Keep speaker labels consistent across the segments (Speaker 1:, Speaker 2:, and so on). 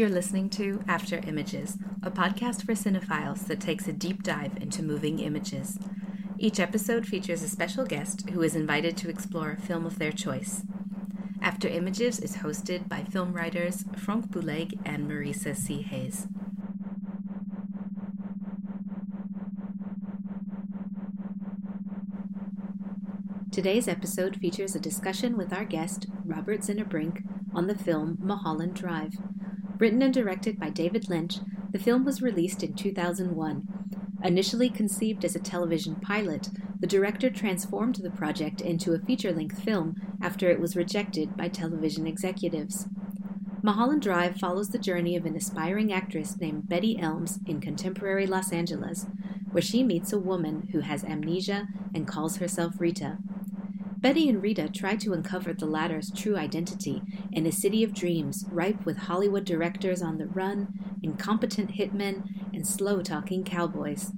Speaker 1: You're listening to After Images, a podcast for cinephiles that takes a deep dive into moving images. Each episode features a special guest who is invited to explore a film of their choice. After Images is hosted by film writers Franck Boulègue and Marisa C. Hayes. Today's episode features a discussion with our guest, Robert Sinnerbrink, on the film Mulholland Drive. Written and directed by David Lynch, the film was released in 2001. Initially conceived as a television pilot, the director transformed the project into a feature length film after it was rejected by television executives. Mulholland Drive follows the journey of an aspiring actress named Betty Elms in contemporary Los Angeles, where she meets a woman who has amnesia and calls herself Rita. Betty and Rita try to uncover the latter's true identity in a city of dreams ripe with Hollywood directors on the run, incompetent hitmen, and slow talking cowboys.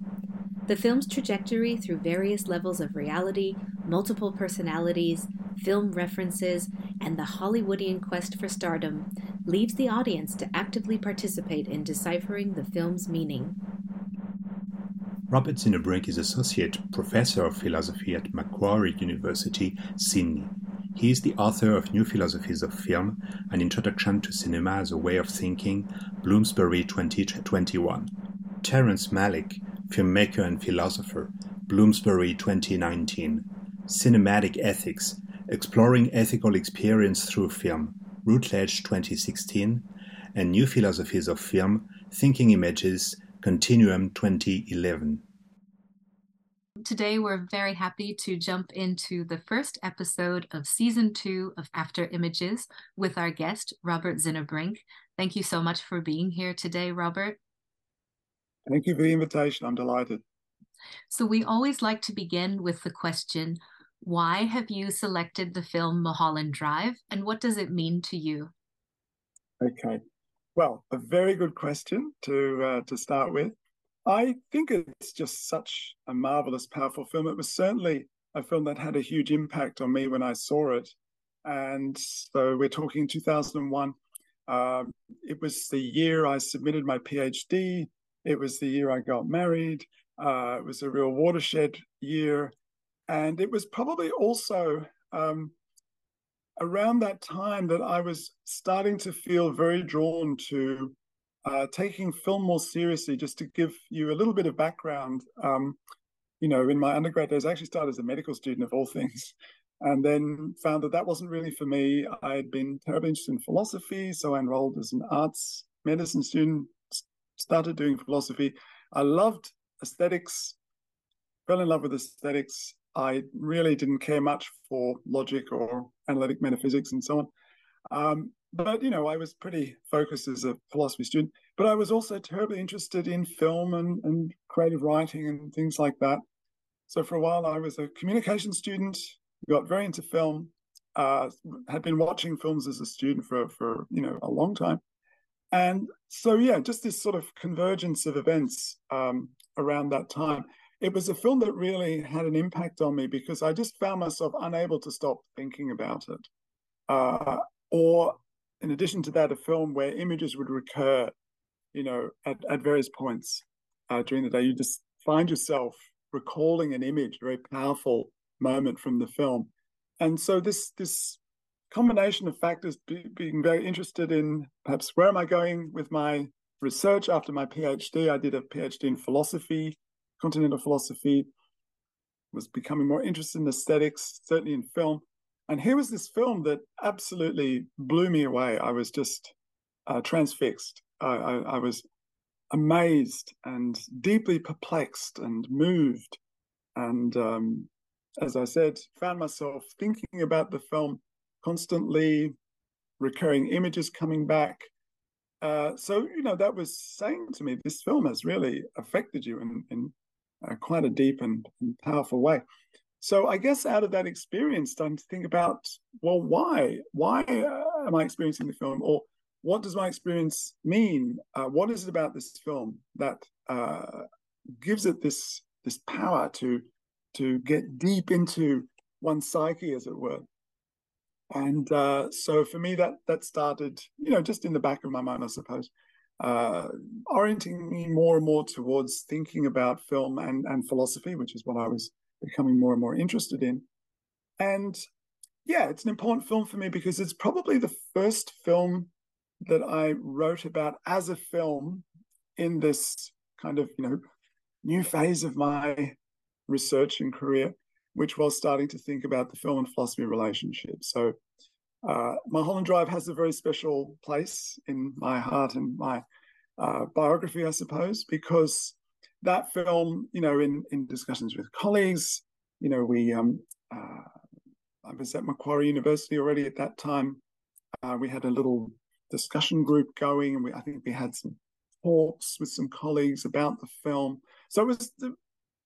Speaker 1: The film's trajectory through various levels of reality, multiple personalities, film references, and the Hollywoodian quest for stardom leaves the audience to actively participate in deciphering the film's meaning.
Speaker 2: Robert Sinnerbrink is Associate Professor of Philosophy at Macquarie University, Sydney. He is the author of New Philosophies of Film, An Introduction to Cinema as a Way of Thinking, Bloomsbury 2021. Terrence Malick, filmmaker and philosopher, Bloomsbury 2019. Cinematic Ethics, Exploring Ethical Experience Through Film, Routledge 2016. And New Philosophies of Film, Thinking Images, Continuum 2011.
Speaker 1: Today, we're very happy to jump into the first episode of season two of After Images with our guest, Robert Sinnerbrink. Thank you so much for being here today, Robert.
Speaker 3: Thank you for the invitation. I'm delighted.
Speaker 1: So, we always like to begin with the question why have you selected the film Mulholland Drive, and what does it mean to you?
Speaker 3: Okay. Well, a very good question to uh, to start with. I think it's just such a marvelous, powerful film. It was certainly a film that had a huge impact on me when I saw it. And so we're talking 2001. Um, it was the year I submitted my PhD. It was the year I got married. Uh, it was a real watershed year. And it was probably also um, around that time that I was starting to feel very drawn to uh, taking film more seriously. Just to give you a little bit of background, um, you know, in my undergrad days, I actually started as a medical student of all things, and then found that that wasn't really for me. I had been terribly interested in philosophy, so I enrolled as an arts medicine student, started doing philosophy. I loved aesthetics, fell in love with aesthetics, I really didn't care much for logic or analytic metaphysics and so on. Um, but you know, I was pretty focused as a philosophy student. But I was also terribly interested in film and, and creative writing and things like that. So for a while, I was a communication student. Got very into film. Uh, had been watching films as a student for for you know a long time, and so yeah, just this sort of convergence of events um, around that time it was a film that really had an impact on me because I just found myself unable to stop thinking about it. Uh, or, in addition to that, a film where images would recur, you know, at, at various points uh, during the day. You just find yourself recalling an image, a very powerful moment from the film. And so this this combination of factors, be, being very interested in perhaps where am I going with my research after my PhD. I did a PhD in philosophy continental philosophy, was becoming more interested in aesthetics, certainly in film. And here was this film that absolutely blew me away. I was just uh, transfixed. I, I, I was amazed and deeply perplexed and moved. And um, as I said, found myself thinking about the film constantly, recurring images coming back. Uh, so, you know, that was saying to me, this film has really affected you in, in uh, quite a deep and, and, powerful way. So I guess out of that experience, starting to think about, well, why? Why uh, am I experiencing the film? Or what does my experience mean? Uh, what is it about this film that uh, gives it this this power to to get deep into one's psyche, as it were? And uh, so for me, that that started, you know, just in the back of my mind, I suppose, uh, orienting me more and more towards thinking about film and, and philosophy, which is what I was becoming more and more interested in. And yeah, it's an important film for me because it's probably the first film that I wrote about as a film in this kind of, you know, new phase of my research and career, which was starting to think about the film and philosophy relationship. So uh, Mulholland Drive has a very special place in my heart and my uh, biography, I suppose, because that film, you know, in, in discussions with colleagues, you know, we, um, uh, I was at Macquarie University already at that time. Uh, we had a little discussion group going, and we, I think we had some talks with some colleagues about the film. So it was the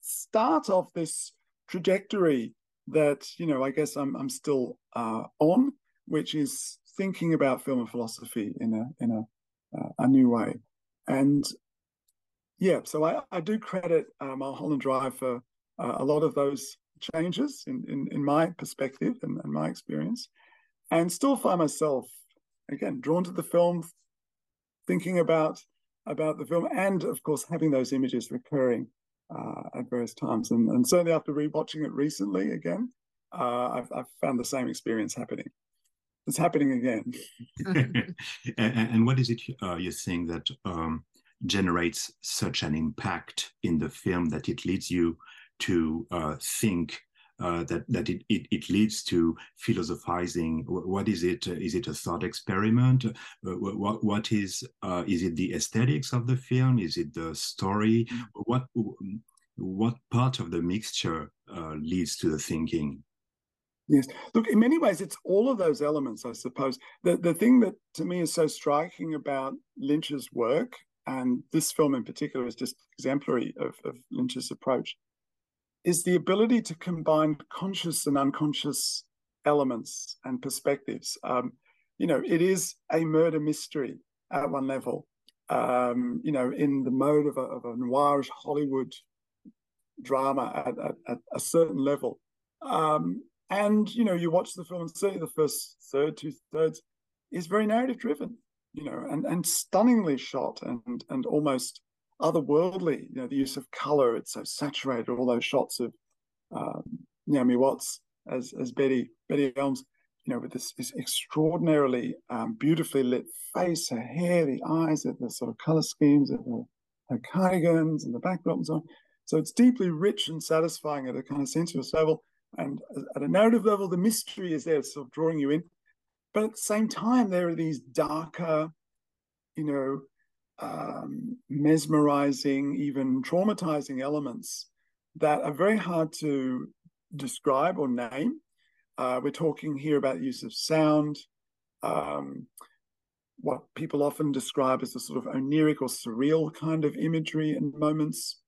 Speaker 3: start of this trajectory that you know I guess I'm I'm still uh, on, which is thinking about film and philosophy in a in a uh, a new way, and yeah, so I, I do credit uh, Mulholland Drive for uh, a lot of those changes in in, in my perspective and, and my experience, and still find myself again drawn to the film, thinking about about the film, and of course having those images recurring uh, at various times. And, and certainly after rewatching it recently again, uh, I've, I've found the same experience happening. It's happening again.
Speaker 2: and, and, what is it uh, you think that um, generates such an impact in the film that it leads you to uh, think uh, that that it, it, it leads to philosophizing. What is it? Is it a thought experiment? Uh, what what is uh, is it the aesthetics of the film? Is it the story? Mm. What what part of the mixture uh, leads to the thinking?
Speaker 3: Yes, look. In many ways, it's all of those elements. I suppose the the thing that to me is so striking about Lynch's work, and this film in particular is just exemplary of, of Lynch's approach is the ability to combine conscious and unconscious elements and perspectives. Um, you know, it is a murder mystery at one level. Um, you know, in the mode of a, of a noirish Hollywood drama at, at, at a certain level. Um, and you know, you watch the film and see the first third, two thirds is very narrative driven. You know, and and stunningly shot and and almost otherworldly. You know, the use of color, it's so saturated. All those shots of um, Naomi Watts as as Betty Betty Elms, you know, with this, this extraordinarily um, beautifully lit face, her hair, the eyes, the sort of color schemes of her, her cardigans and the backdrop and so on. So it's deeply rich and satisfying at a kind of sensuous level. And at a narrative level, the mystery is there, sort of drawing you in. But at the same time, there are these darker, you know, um, mesmerizing, even traumatizing elements that are very hard to describe or name. Uh, we're talking here about use of sound, um, what people often describe as a sort of oneiric or surreal kind of imagery and moments,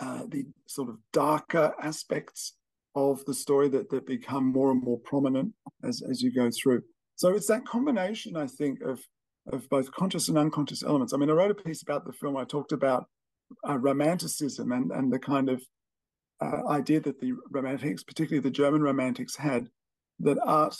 Speaker 3: uh, the sort of darker aspects of the story that, that become more and more prominent as, as you go through. So it's that combination, I think, of of both conscious and unconscious elements. I mean, I wrote a piece about the film. I talked about uh, romanticism and and the kind of uh, idea that the romantics, particularly the German romantics, had that art,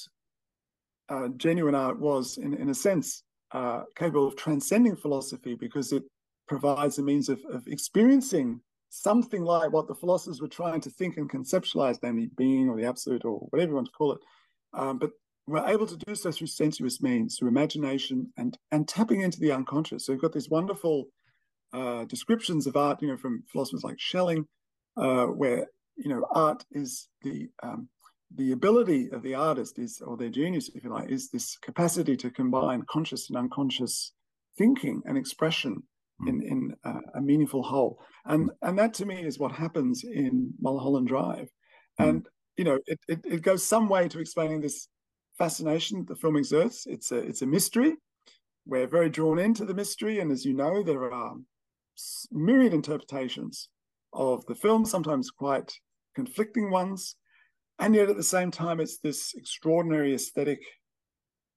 Speaker 3: uh, genuine art, was in in a sense uh, capable of transcending philosophy because it provides a means of, of experiencing something like what the philosophers were trying to think and conceptualize, namely being or the absolute or whatever you want to call it. Um, but we're able to do so through sensuous means, through imagination and and tapping into the unconscious. So we've got these wonderful uh, descriptions of art, you know, from philosophers like Schelling, uh, where you know art is the um, the ability of the artist is, or their genius, if you like, is this capacity to combine conscious and unconscious thinking and expression. In in uh, a meaningful whole. And and that to me is what happens in Mulholland Drive. Mm. And you know, it, it, it goes some way to explaining this fascination the film exerts. It's a it's a mystery. We're very drawn into the mystery, and as you know, there are myriad interpretations of the film, sometimes quite conflicting ones, and yet at the same time, it's this extraordinary aesthetic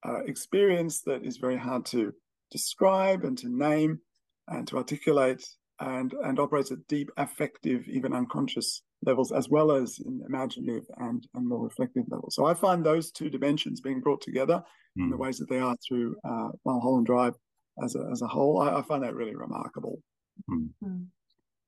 Speaker 3: uh, experience that is very hard to describe and to name and to articulate, and and operates at deep affective, even unconscious levels as well as in imaginative and, and more reflective levels. So I find those two dimensions being brought together mm. in the hmm. ways that they are through uh, Mulholland Drive as a, as a whole. I, I find that really remarkable.
Speaker 1: Mm.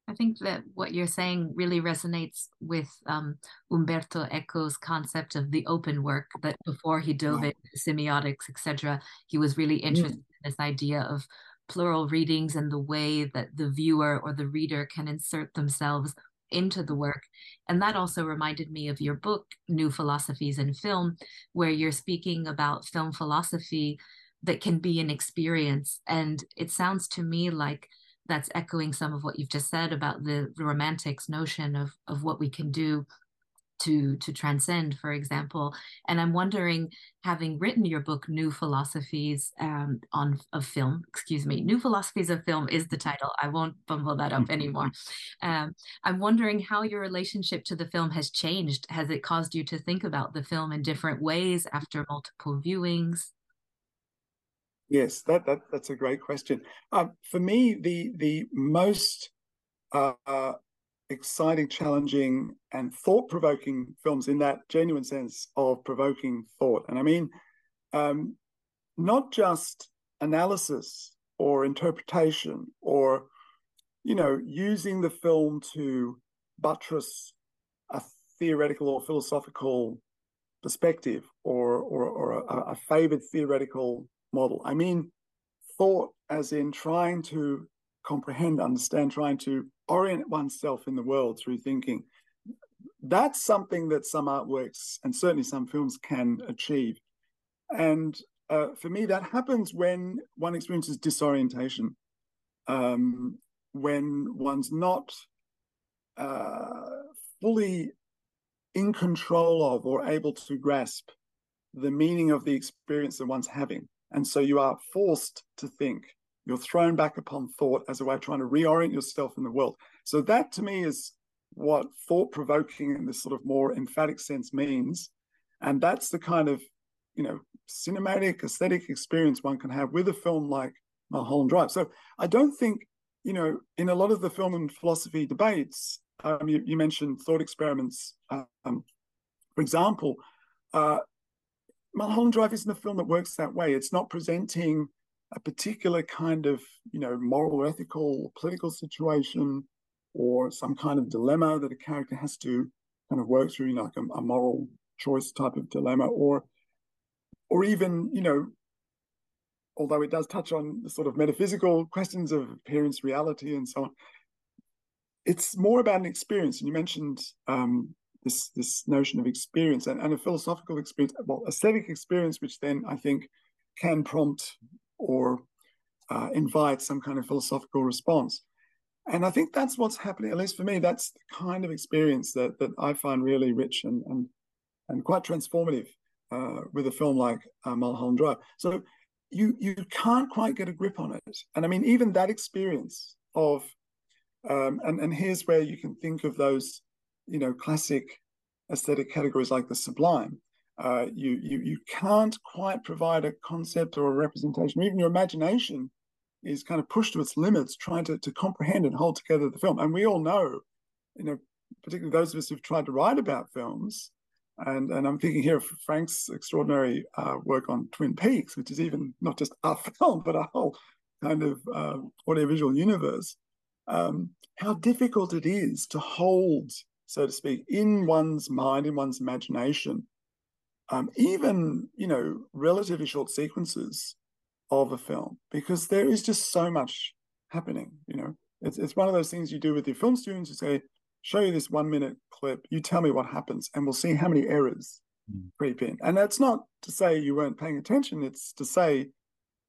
Speaker 1: I think that what you're saying really resonates with um, Umberto Eco's concept of the open work. That before he dove into semiotics, etc., he was really interested mm. in this idea of plural readings and the way that the viewer or the reader can insert themselves into the work. And that also reminded me of your book, New Philosophies in Film, where you're speaking about film philosophy that can be an experience. And it sounds to me like that's echoing some of what you've just said about the, romantics notion of, of what we can do to to transcend for example. And i'm wondering having written your book new philosophies um, on of film excuse me new philosophies of film is the title. I won't bumble that up anymore. Um, i'm wondering how your relationship to the film has changed. Has it caused you to think about the film in different ways after multiple viewings?
Speaker 3: Yes that, that that's a great question. Um, for me the the most uh, exciting, challenging, and thought provoking films in that genuine sense of provoking thought. And I mean, um, not just analysis or interpretation or, you know, using the film to buttress a theoretical or philosophical perspective or, or, or a, a favored theoretical model. I mean, thought as in trying to comprehend, understand, trying to orient oneself in the world through thinking. That's something that some artworks and certainly some films can achieve. And uh, for me, that happens when one experiences disorientation, um, when one's not uh, fully in control of or able to grasp the meaning of the experience that one's having. And so you are forced to think you're thrown back upon thought as a way of trying to reorient yourself in the world. So that to me is what thought provoking in this sort of more emphatic sense means. And that's the kind of, you know, cinematic aesthetic experience one can have with a film like Mulholland Drive. So I don't think, you know, in a lot of the film and philosophy debates, um, you, you, mentioned thought experiments. Um, for example, uh, Mulholland Drive isn't a film that works that way. It's not presenting a particular kind of you know moral ethical political situation or some kind of dilemma that a character has to kind of work through, you know, like a, a moral choice type of dilemma, or or even you know although it does touch on the sort of metaphysical questions of appearance, reality, and so on, it's more about an experience. And you mentioned um, this this notion of experience and, and a philosophical experience, well, aesthetic experience, which then I think can prompt or uh, invite some kind of philosophical response. And I think that's what's happening, at least for me, that's the kind of experience that that I find really rich and and, and quite transformative uh, with a film like uh, Mulholland Drive. So you you can't quite get a grip on it. And I mean, even that experience of um, and and here's where you can think of those, you know, classic aesthetic categories like the sublime uh, you, you you can't quite provide a concept or a representation. Even your imagination is kind of pushed to its limits, trying to, to comprehend and hold together the film. And we all know, you know, particularly those of us who've tried to write about films, and and I'm thinking here of Franck's extraordinary uh, work on Twin Peaks, which is even not just a film but a whole kind of uh, audiovisual universe. Um, how difficult it is to hold, so to speak, in one's mind, in one's imagination, um, even you know relatively short sequences of a film because there is just so much happening you know? It's, it's one of those things you do with your film students you say show you this one minute clip you tell me what happens and we'll see how many errors mm. creep in. And that's not to say you weren't paying attention it's to say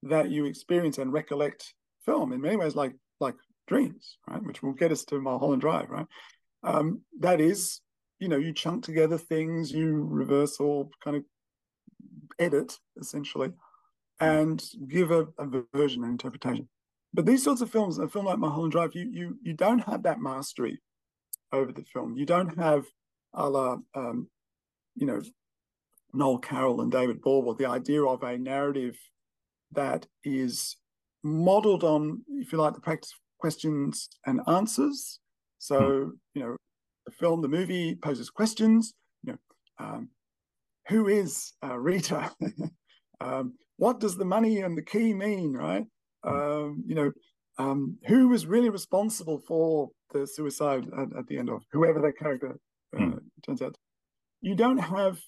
Speaker 3: that you experience and recollect film in many ways like like dreams right? Which will get us to mulholland drive right? Um, that is you know, you chunk together things, you reverse or kind of edit essentially, and give a, a version and interpretation. But these sorts of films, a film like Mulholland Drive, you you you don't have that mastery over the film. You don't have a la, um, you know, Noel Carroll and David Bordwell, the idea of a narrative that is modeled on, if you like, the practice questions and answers. So, hmm. you know, film, the movie poses questions. You know, um, who is uh, Rita? um, what does the money and the key mean? Right? Um, you know, um, who was really responsible for the suicide at, at, the end of whoever that character uh, mm. turns out. You don't have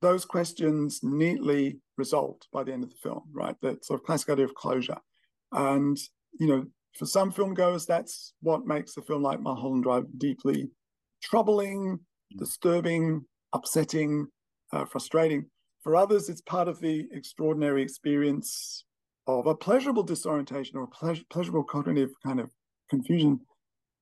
Speaker 3: those questions neatly resolved by the end of the film, right? That sort of classic idea of closure. And, you know, for some film goers, that's what makes a film like Mulholland Drive deeply troubling, hmm. disturbing, upsetting, uh, frustrating. For others, it's part of the extraordinary experience of a pleasurable disorientation or a pleasure, pleasurable cognitive kind of confusion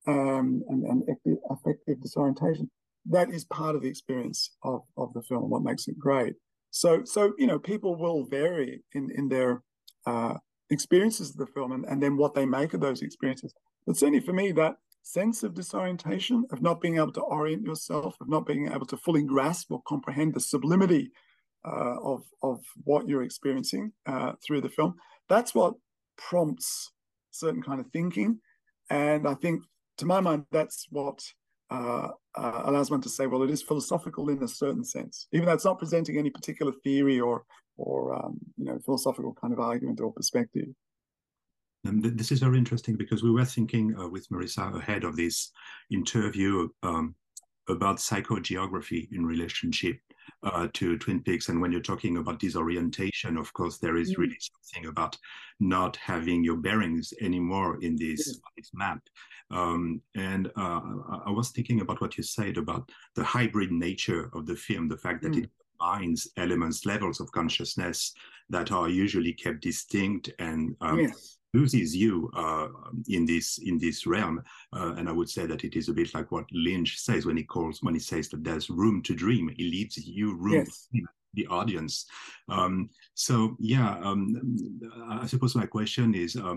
Speaker 3: um, and, and affective disorientation. That is part of the experience of, of the film, what makes it great. So, so you know, people will vary in in their uh, experiences of the film and, and then what they make of those experiences. But certainly for me, that sense of disorientation, of not being able to orient yourself, of not being able to fully grasp or comprehend the sublimity uh, of of what you're experiencing uh, through the film, that's what prompts certain kind of thinking. And I think, to my mind, that's what uh, uh, allows one to say, well, it is philosophical in a certain sense, even though it's not presenting any particular theory or or um, you know philosophical kind of argument or perspective.
Speaker 2: And this is very interesting because we were thinking uh, with Marisa ahead of this interview um, about psychogeography in relationship uh, to Twin Peaks. And when you're talking about disorientation, of course, there is mm. really something about not having your bearings anymore in this, this map. Um, and uh, I was thinking about what you said about the hybrid nature of the film, the fact that mm. it combines elements, levels of consciousness that are usually kept distinct and um, yes loses you uh, in this in this realm. Uh, and I would say that it is a bit like what Lynch says when he calls when he says that there's room to dream. He leaves you room. Yes. The audience. Um, so yeah, um, I suppose my question is: uh,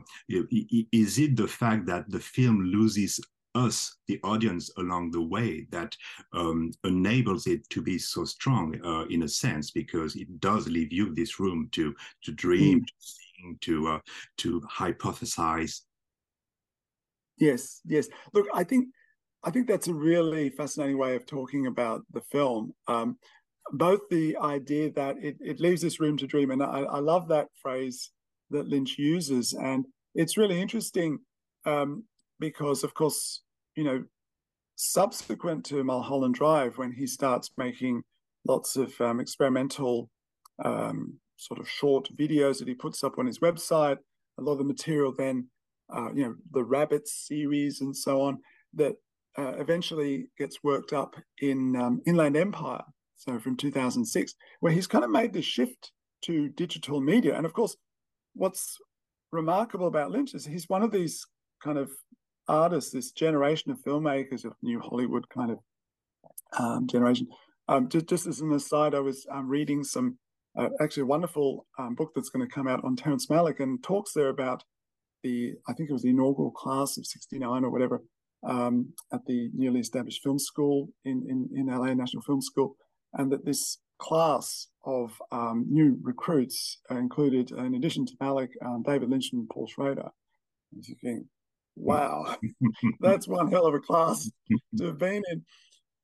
Speaker 2: Is it the fact that the film loses us, the audience, along the way that um, enables it to be so strong uh, in a sense because it does leave you this room to to dream, mm. to to uh, to hypothesize.
Speaker 3: Yes, yes. Look, I think I think that's a really fascinating way of talking about the film. Um, both the idea that it, it leaves this room to dream, and I, I love that phrase that Lynch uses, and it's really interesting um, because, of course, you know, subsequent to Mulholland Drive, when he starts making lots of um, experimental um, sort of short videos that he puts up on his website. A lot of the material then, uh, you know, the Rabbits series and so on, that uh, eventually gets worked up in um, Inland Empire. So from 2006, where he's kind of made the shift to digital media. And of course, what's remarkable about Lynch is he's one of these kind of artists, this generation of filmmakers of New Hollywood kind of um, generation. Um, just, just, as an aside, I was um, reading some uh, actually a wonderful um, book that's going to come out on Terrence Malick and talks there about the, I think it was the inaugural class of 69 or whatever, um, at the newly established film school in, in, in LA, National Film School, and that this class of um, new recruits included, in addition to Malick, David Lynch and Paul Schrader. And you think, wow, that's one hell of a class to have been in.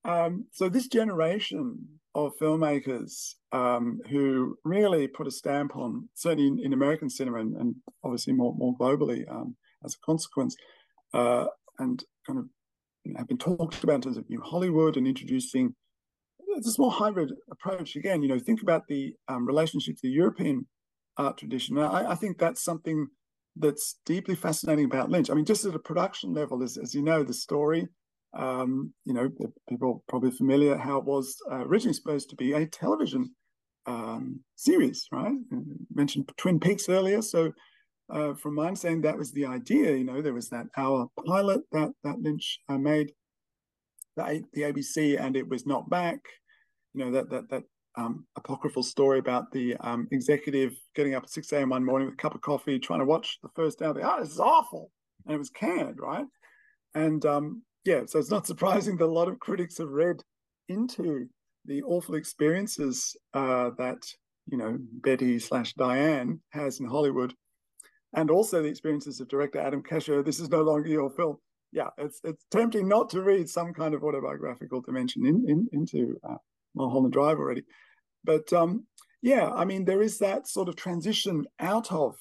Speaker 3: Um, so this generation of filmmakers um, who really put a stamp on, certainly in, in American cinema and, and, obviously more more globally um, as a consequence, uh, and kind of you know, have been talked about in terms of New Hollywood and introducing it's a small hybrid approach. Again, you know, think about the um, relationship to the European art tradition. I, I, think that's something that's deeply fascinating about Lynch. I mean, just at a production level, as, as you know, the story um, you know, people probably familiar how it was uh, originally supposed to be a television um, series, right? Mentioned Twin Peaks earlier, so uh, from my understanding, that was the idea. You know, there was that hour pilot that that Lynch uh, made, the, the ABC, and it was not back. You know that that that um, apocryphal story about the um, executive getting up at 6 a.m. one morning with a cup of coffee, trying to watch the first hour. Oh, this is awful. And it was canned, right? And um, yeah, so it's not surprising that a lot of critics have read into the awful experiences uh, that you know Betty slash Diane has in Hollywood, and also the experiences of director Adam Kesher. This is no longer your film. yeah, it's it's tempting not to read some kind of autobiographical dimension in, in into uh, Mulholland Drive already, but um, yeah, I mean there is that sort of transition out of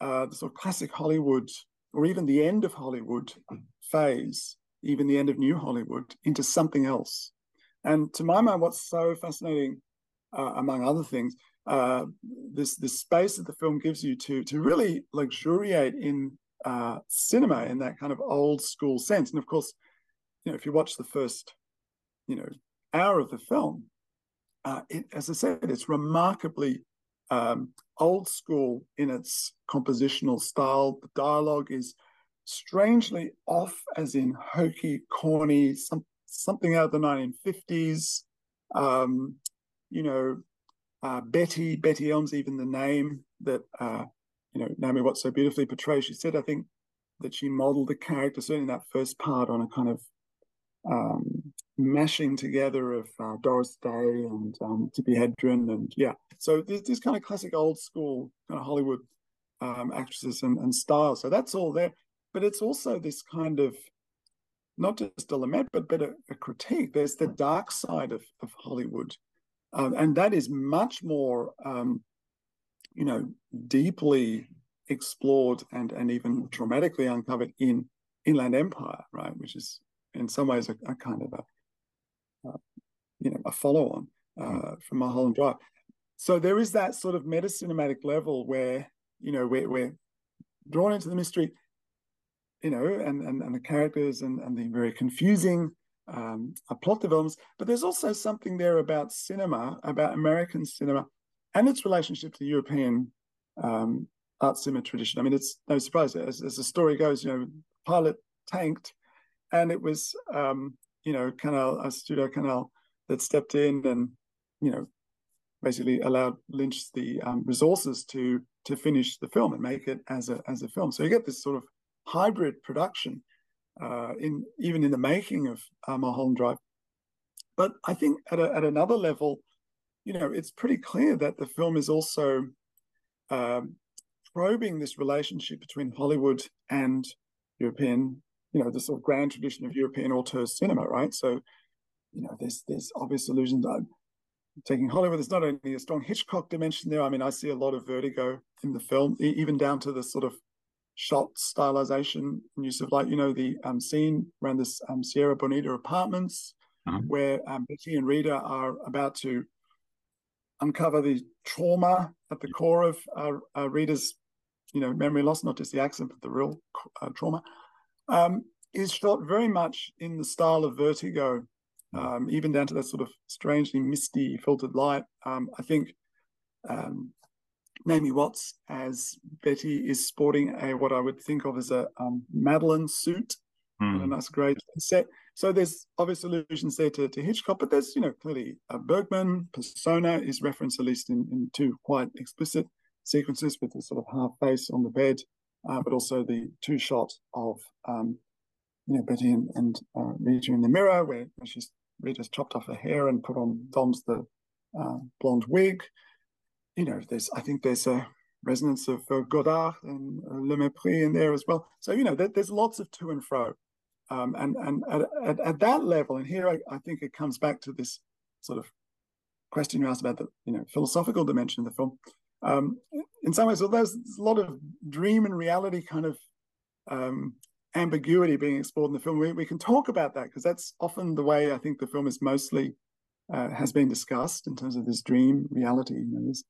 Speaker 3: uh, the sort of classic Hollywood or even the end of Hollywood phase, even the end of New Hollywood, into something else. And to my mind, what's so fascinating, uh, among other things, uh, this this space that the film gives you to to really luxuriate in uh, cinema in that kind of old school sense. And of course, you know, if you watch the first, you know, hour of the film, uh, it, as I said, it's remarkably um, old school in its compositional style. The dialogue is strangely off, as in hokey, corny, some, something out of the 1950s. Um, you know, uh, Betty, Betty Elms, even the name that uh, you know Naomi Watts so beautifully portrays. She said, I think that she modeled the character certainly in that first part on a kind of um, mashing together of uh, Doris Day and um, Tippi Hedren, and yeah, so there's this kind of classic old school kind of Hollywood um, actresses and, and style. So that's all there, but it's also this kind of not just a lament, but but a, a critique. There's the dark side of of Hollywood, um, and that is much more, um, you know, deeply explored and and even dramatically uncovered in Inland Empire, right? Which is in some ways a, a kind of a, uh, you know, a follow-on uh, mm. from Mulholland Drive. So there is that sort of meta cinematic level where you know we're, we're drawn into the mystery, you know, and and, and the characters and and the very confusing um, plot developments. But there's also something there about cinema, about American cinema, and its relationship to European um, art cinema tradition. I mean, it's no surprise as, as the story goes. You know, pilot tanked, and it was um, you know Canal, a studio Canal that stepped in and you know basically allowed Lynch the um, resources to to finish the film and make it as a as a film. So you get this sort of hybrid production uh, in even in the making of uh, Mulholland Drive. But I think at, a, at another level, you know, it's pretty clear that the film is also um, probing this relationship between Hollywood and European, you know, the sort of grand tradition of European auteur cinema, right? So, you know, there's there's obvious allusions. I'm taking Hollywood, there's not only a strong Hitchcock dimension there. I mean, I see a lot of vertigo in the film, even down to the sort of shot stylization and use of light. You know, the um, scene around this um, Sierra Bonita apartments uh-huh. where um, Betty and Rita are about to uncover the trauma at the core of uh, uh, Rita's, you know, memory loss, not just the accident, but the real uh, trauma, um, is shot very much in the style of Vertigo, mm. um, even down to that sort of strangely misty filtered light. Um, I think um, Naomi Watts as Betty is sporting a what I would think of as a um, Madeleine suit, mm. a nice grey set. So there's obvious allusions there to, to Hitchcock, but there's you know clearly a Bergman persona is referenced at least in, in two quite explicit sequences with the sort of half face on the bed, uh, but also the two shots of um, you know Betty and, and uh, Rita in the mirror where she's Rita's chopped off her hair and put on Dom's the uh, blonde wig you know, there's I think there's a resonance of uh, Godard and uh, Le Mépris in there as well. So you know, there, there's lots of to and fro, um, and and at, at, at, that level, and here I, I, think it comes back to this sort of question you asked about the you know philosophical dimension of the film. Um, in some ways, well, there's, a lot of dream and reality kind of um, ambiguity being explored in the film. We, we can talk about that because that's often the way I think the film is mostly uh, has been discussed in terms of this dream reality. You know, this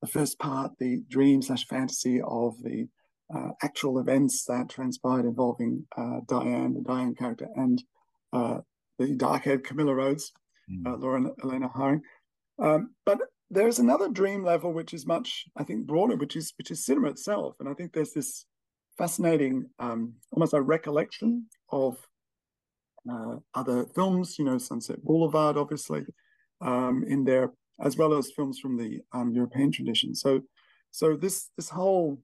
Speaker 3: the first part, the dream slash fantasy of the uh, actual events that transpired involving uh, Diane, the Diane character, and uh, the dark-haired Camilla Rhodes, mm. Laura Elena Harring. Um, but there's another dream level which is much, I think, broader, which is which is cinema itself, and I think there's this fascinating, um, almost a recollection of uh, other films. You know, Sunset Boulevard, obviously, um, in there as well as films from the um, European tradition. So, so this this whole,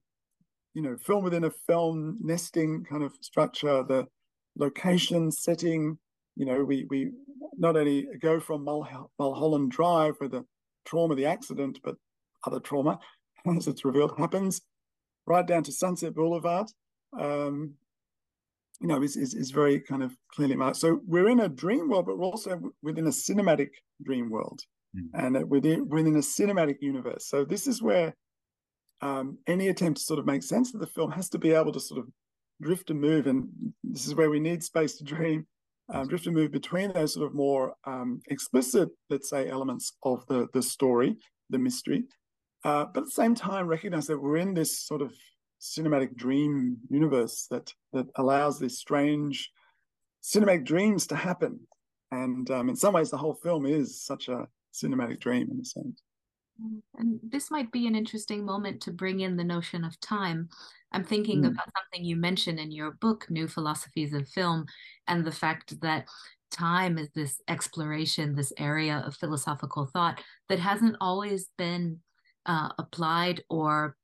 Speaker 3: you know, film within a film nesting kind of structure, the location setting, you know, we we not only go from Mul- Mulholland Drive where the trauma, the accident, but other trauma, as it's revealed, happens, right down to Sunset Boulevard. Um, you know, is, is, is very kind of clearly marked. So we're in a dream world, but we're also within a cinematic dream world mm. and within, within a cinematic universe. So this is where um, any attempt to sort of make sense of the film has to be able to sort of drift and move. And this is where we need space to dream, um, drift and move between those sort of more um, explicit, let's say, elements of the, the story, the mystery. Uh, but at the same time, recognize that we're in this sort of cinematic dream universe that that allows these strange cinematic dreams to happen. And um, in some ways, the whole film is such a cinematic dream in a sense.
Speaker 1: And this might be an interesting moment to bring in the notion of time. I'm thinking mm. about something you mentioned in your book, New Philosophies of Film, and the fact that time is this exploration, this area of philosophical thought that hasn't always been uh, applied or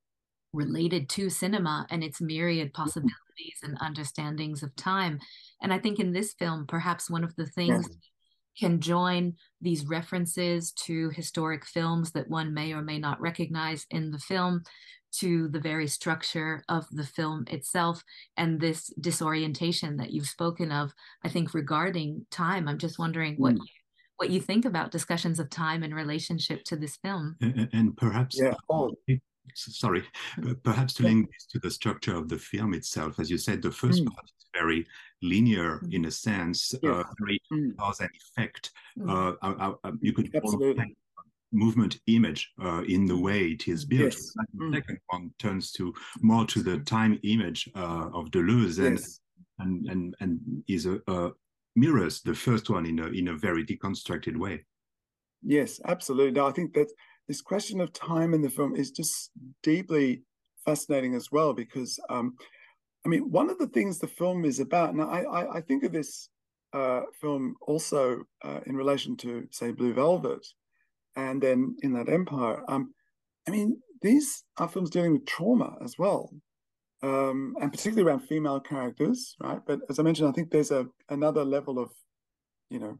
Speaker 1: related to cinema and its myriad mm-hmm. possibilities and understandings of time. And I think in this film, perhaps one of the things yes. Can join these references to historic films that one may or may not recognize in the film to the very structure of the film itself and this disorientation that you've spoken of i think regarding time i'm just wondering what mm. you what you think about discussions of time in relationship to this film
Speaker 2: and, and perhaps yeah. oh sorry, perhaps to link this to the structure of the film itself. As you said, the first mm. part is very linear mm. in a sense, yeah. uh, very mm. cause and effect. Mm. Uh, uh, you could Absolutely. movement image uh, in the way it is built. Yes. The mm. second one turns to more to the time image uh, of Deleuze and, yes. and and and is a, a mirrors the first one in a in a very deconstructed way.
Speaker 3: Yes, absolutely. No, I think that this question of time in the film is just deeply fascinating as well because um, I mean one of the things the film is about, and I I, I think of this uh, film also uh, in relation to say Blue Velvet, and then Inland Empire. Um, I mean these are films dealing with trauma as well, um, and particularly around female characters, right? But as I mentioned, I think there's a another level of, you know,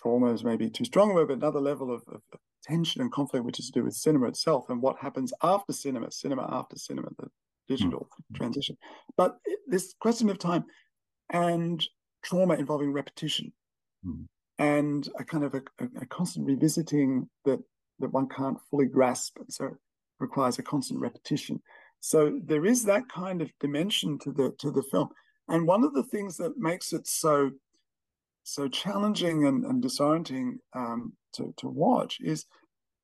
Speaker 3: trauma is maybe too strong a word, but another level of, of, tension and conflict, which is to do with cinema itself and what happens after cinema, cinema after cinema, the digital mm-hmm. transition. But this question of time and trauma involving repetition mm-hmm. and a kind of a, a, constant revisiting that that one can't fully grasp. So it requires a constant repetition. So there is that kind of dimension to the to the film. And one of the things that makes it so so challenging and, and disorienting um, to, to watch is,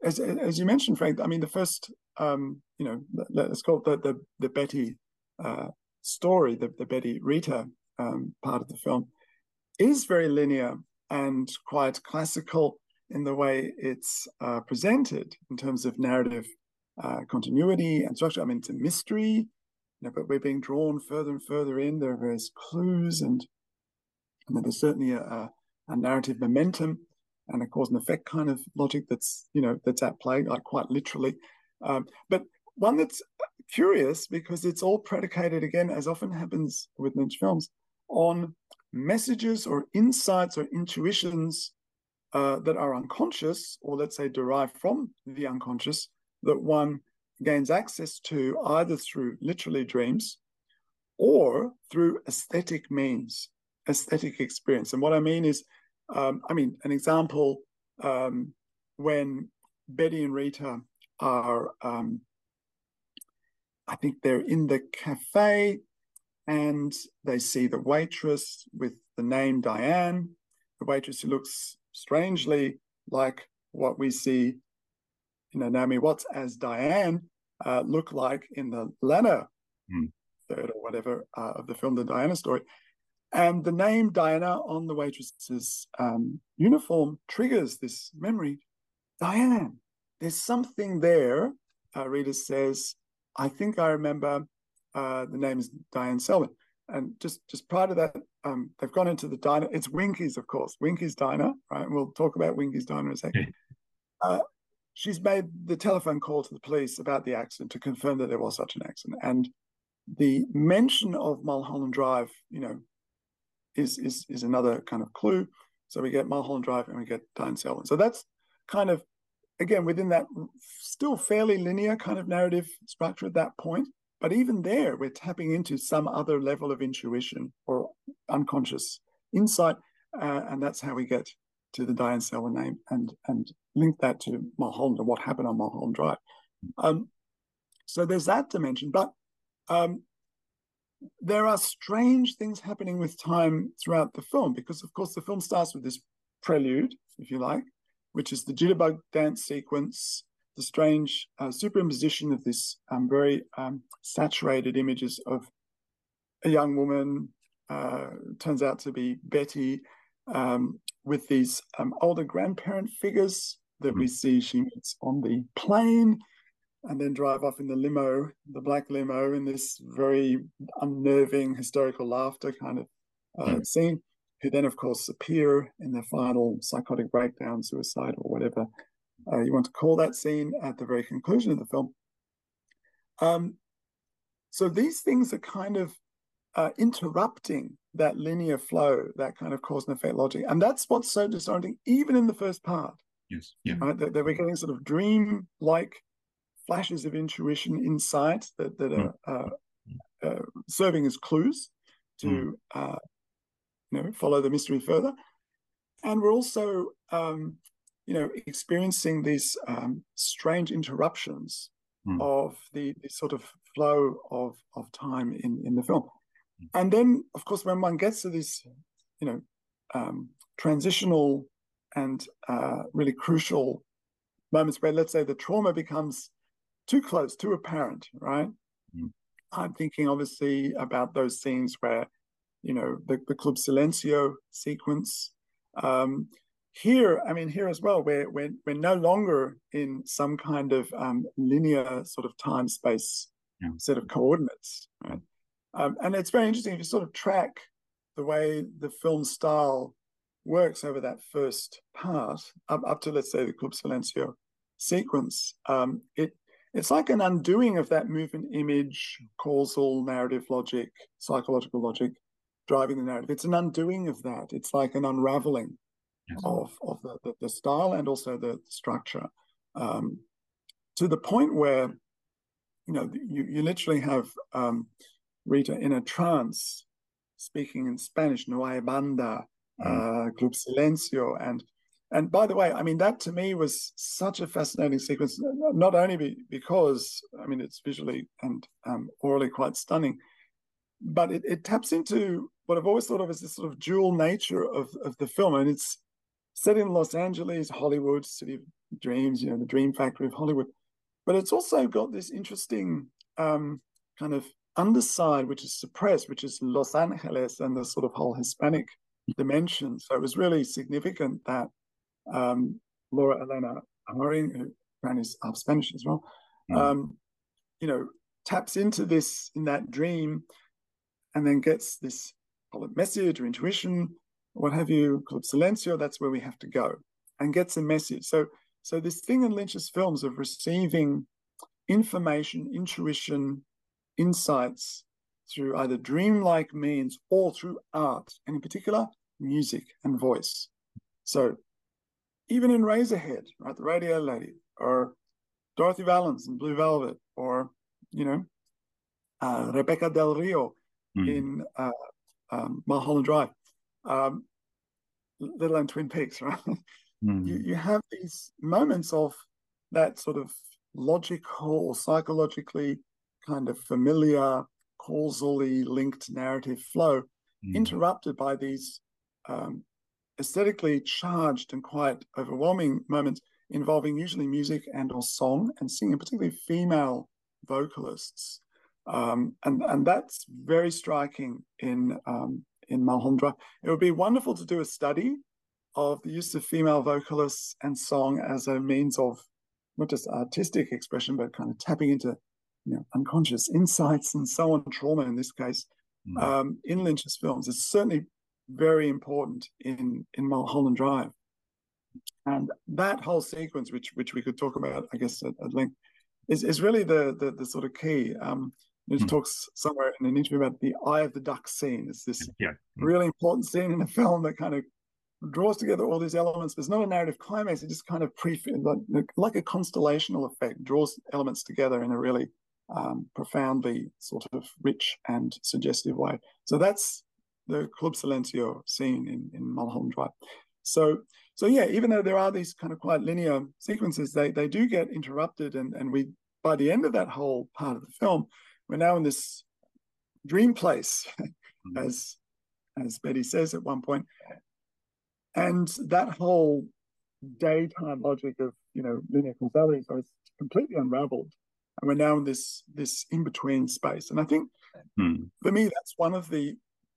Speaker 3: as, as you mentioned, Franck, I mean, the first, um, you know, let's call it the, the, the Betty uh, story, the, the Betty Rita um, part of the film, is very linear and quite classical in the way it's uh, presented in terms of narrative uh, continuity and structure. I mean, it's a mystery, you know, but we're being drawn further and further in. There are various clues and and there's certainly a, a, a narrative momentum and a cause and effect kind of logic that's you know that's at play, like quite literally. Um, but one that's curious because it's all predicated again, as often happens with Lynch films, on messages or insights or intuitions uh, that are unconscious, or let's say derived from the unconscious, that one gains access to either through literally dreams or through aesthetic means aesthetic experience. And what I mean is, um, I mean, an example um, when Betty and Rita are, um, I think they're in the cafe and they see the waitress with the name Diane, the waitress who looks strangely like what we see, you know, Naomi Watts as Diane uh, look like in the Lana mm. third or whatever uh, of the film, the Diana story. And the name Diana on the waitress's um, uniform triggers this memory. Diane, there's something there. Uh, Rita says, I think I remember uh, the name is Diane Selwyn. And just just prior to that, um, they've gone into the diner. It's Winky's, of course, Winky's Diner, right? We'll talk about Winky's Diner in a second. Uh, she's made the telephone call to the police about the accident to confirm that there was such an accident. And the mention of Mulholland Drive, you know, is is is another kind of clue. So we get Mulholland Drive and we get Diane Selwyn. So that's kind of again within that still fairly linear kind of narrative structure at that point. but even there, we're tapping into some other level of intuition or unconscious insight, uh, and that's how we get to the Diane Selwyn name and and link that to Mulholland and what happened on Mulholland Drive. Um, so there's that dimension, but um, there are strange things happening with time throughout the film because, of course, the film starts with this prelude, if you like, which is the jitterbug dance sequence, the strange uh, superimposition of this um, very um, saturated images of a young woman, uh, turns out to be Betty, um, with these um, older grandparent figures that mm-hmm. we see she meets on the plane and then drive off in the limo, the black limo, in this very unnerving hysterical laughter kind of uh, mm. scene, who then, of course, appear in the final psychotic breakdown, suicide, or whatever uh, you want to call that scene at the very conclusion of the film. Um, so these things are kind of uh, interrupting that linear flow, that kind of cause and effect logic. And that's what's so disorienting, even in the first part.
Speaker 2: Yes. Yeah.
Speaker 3: Right? That, that we're getting sort of dream like flashes of intuition, insight that, that are mm. uh, uh, serving as clues to mm. uh, you know follow the mystery further. And we're also um, you know experiencing these um, strange interruptions mm. of the, the sort of flow of of time in in the film. Mm. And then, of course, when one gets to these, you know, um, transitional and uh, really crucial moments where, let's say, the trauma becomes too close, too apparent, right? Mm. I'm thinking obviously about those scenes where, you know, the, the Club Silencio sequence. Um, here, I mean, here as well, we're, we're, we're no longer in some kind of um, linear sort of time space yeah. set of coordinates, right? Um, and it's very interesting if you sort of track the way the film style works over that first part up, up to, let's say, the Club Silencio sequence. Um, it it's like an undoing of that movement image, causal narrative logic, psychological logic driving the narrative. It's an undoing of that. It's like an unraveling yes. of, of the, the, the, style and also the structure um, to the point where, you know, you, you literally have um, Rita in a trance speaking in Spanish, No hay banda, mm. uh, Club Silencio, and and by the way, I mean, that to me was such a fascinating sequence, not only be, because, I mean, it's visually and um, aurally quite stunning, but it, it, taps into what I've always thought of as this sort of dual nature of, of the film. And it's set in Los Angeles, Hollywood, city of dreams, you know, the dream factory of Hollywood. But it's also got this interesting um, kind of underside, which is suppressed, which is Los Angeles and the sort of whole Hispanic dimension. So it was really significant that um, Laura Elena Harring, who ran his uh, Spanish as well, mm. um, you know, taps into this in that dream and then gets this call it message or intuition, what have you, called silencio, that's where we have to go, and gets a message. So so this thing in Lynch's films of receiving information, intuition, insights through either dreamlike means or through art, and in particular, music and voice. So even in Eraserhead, right, the Radio Lady, or Dorothy Vallens in Blue Velvet, or you know, uh, Rebekah Del Rio mm. in uh, um, Mulholland Drive, um, let alone Twin Peaks, right? Mm. You, you have these moments of that sort of logical or psychologically kind of familiar, causally linked narrative flow, mm. interrupted by these um, aesthetically charged and quite overwhelming moments involving usually music and or song and singing, particularly female vocalists. Um, and and that's very striking in um, in Mulholland Drive. It would be wonderful to do a study of the use of female vocalists and song as a means of not just artistic expression, but kind of tapping into you know unconscious insights and so on, trauma in this case. Mm. Um, in Lynch's films, it's certainly very important in in Mulholland Drive. And that whole sequence, which which we could talk about, I guess, at, at length, is is really the the, the sort of key. Um, it mm. talks somewhere in an interview about the eye of the duck scene. It's this
Speaker 2: yeah.
Speaker 3: mm. really important scene in the film that kind of draws together all these elements. There's not a narrative climax; it just kind of pre like, like a constellational effect, draws elements together in a really um, profoundly sort of rich and suggestive way. So that's the Club Silencio scene in, in Mulholland Drive. So so yeah, even though there are these kind of quite linear sequences, they they do get interrupted, and and we by the end of that whole part of the film, we're now in this dream place, mm-hmm. as as Betty says at one point, and that whole daytime logic of you know linear causality is completely unraveled, and we're now in this this in between space. And I think hmm. for me, that's one of the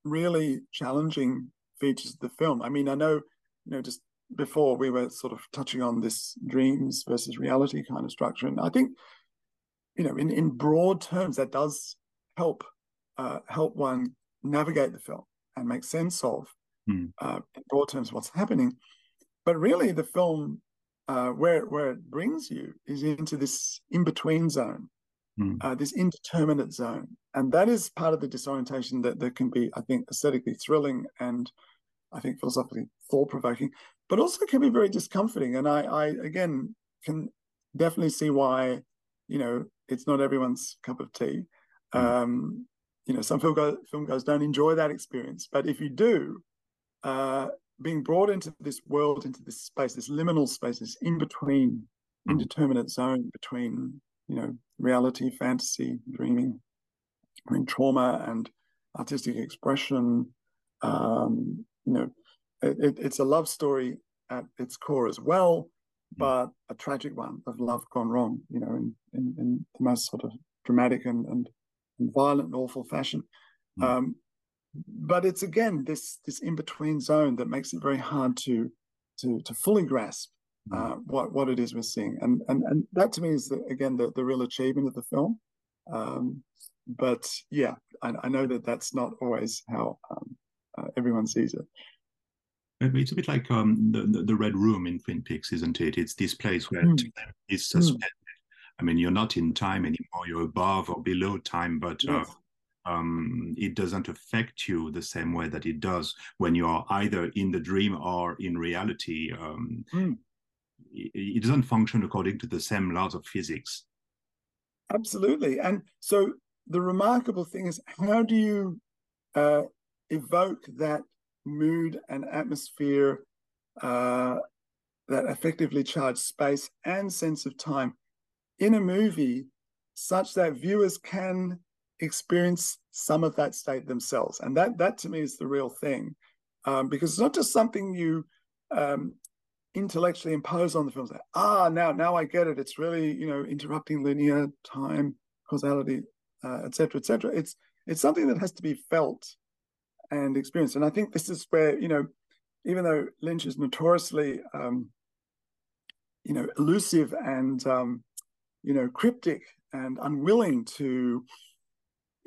Speaker 3: really challenging features of the film. I mean, I know you know just before we were sort of touching on this dreams versus reality kind of structure, and I think you know in in broad terms that does help uh, help one navigate the film and make sense of mm. uh, in broad terms what's happening. But really, the film uh, where where it brings you is into this in between zone, mm. this indeterminate zone, and that is part of the disorientation that that can be, I think, aesthetically thrilling and I think philosophically thought provoking, but also can be very discomforting. And I, I again can definitely see why, you know, it's not everyone's cup of tea. Mm. Um, you know, some film, go, film goes don't enjoy that experience, but if you do, uh, being brought into this world, into this space, this liminal space, this in between, mm. indeterminate zone between, you know, reality, fantasy, dreaming, Mean, trauma and artistic expression. Um, you know, it, it's a love story at its core as well, mm. but a tragic one of love gone wrong. You know, in in, in the most sort of dramatic and and, and violent and awful fashion. Mm. Um, but it's again this this in between zone that makes it very hard to to to fully grasp mm. uh, what what it is we're seeing, and and and that to me is the, again the the real achievement of the film. Um, but yeah, I, I, know that that's not always how um, uh, everyone sees it.
Speaker 2: It's a bit like um, the, the, the red room in Twin Peaks, isn't it? It's this place where mm. it's suspended. Mm. I mean, you're not in time anymore. You're above or below time, but uh, yes. uh, um, it doesn't affect you the same way that it does when you are either in the dream or in reality. Um, mm. it, it, doesn't function according to the same laws of physics.
Speaker 3: Absolutely. And so the remarkable thing is, how do you uh, evoke that mood and atmosphere, uh, that effectively charged space and sense of time in a movie such that viewers can experience some of that state themselves. And that that to me is the real thing. Um, because it's not just something you um, intellectually impose on the film. Like, ah, now now I get it. It's really you know interrupting linear time, causality, etc., uh, etc. Et it's it's something that has to be felt and experienced. And I think this is where you know, even though Lynch is notoriously um, you know elusive and um, you know cryptic and unwilling to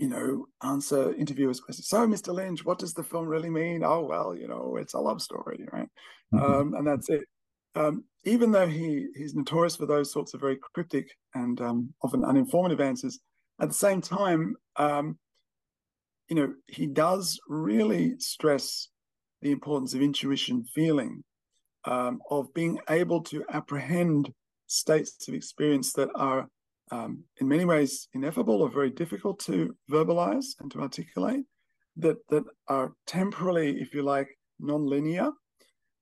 Speaker 3: you know, answer interviewers' questions. So, Mr. Lynch, what does the film really mean? Oh, well, you know, it's a love story, right? Mm-hmm. Um, and that's it. Um, even though he he's notorious for those sorts of very cryptic and um, often uninformative answers, at the same time, um, you know, he does really stress the importance of intuition, feeling, um, of being able to apprehend states of experience that are um, in many ways ineffable or very difficult to verbalize and to articulate, that that are temporally, if you like, non-linear,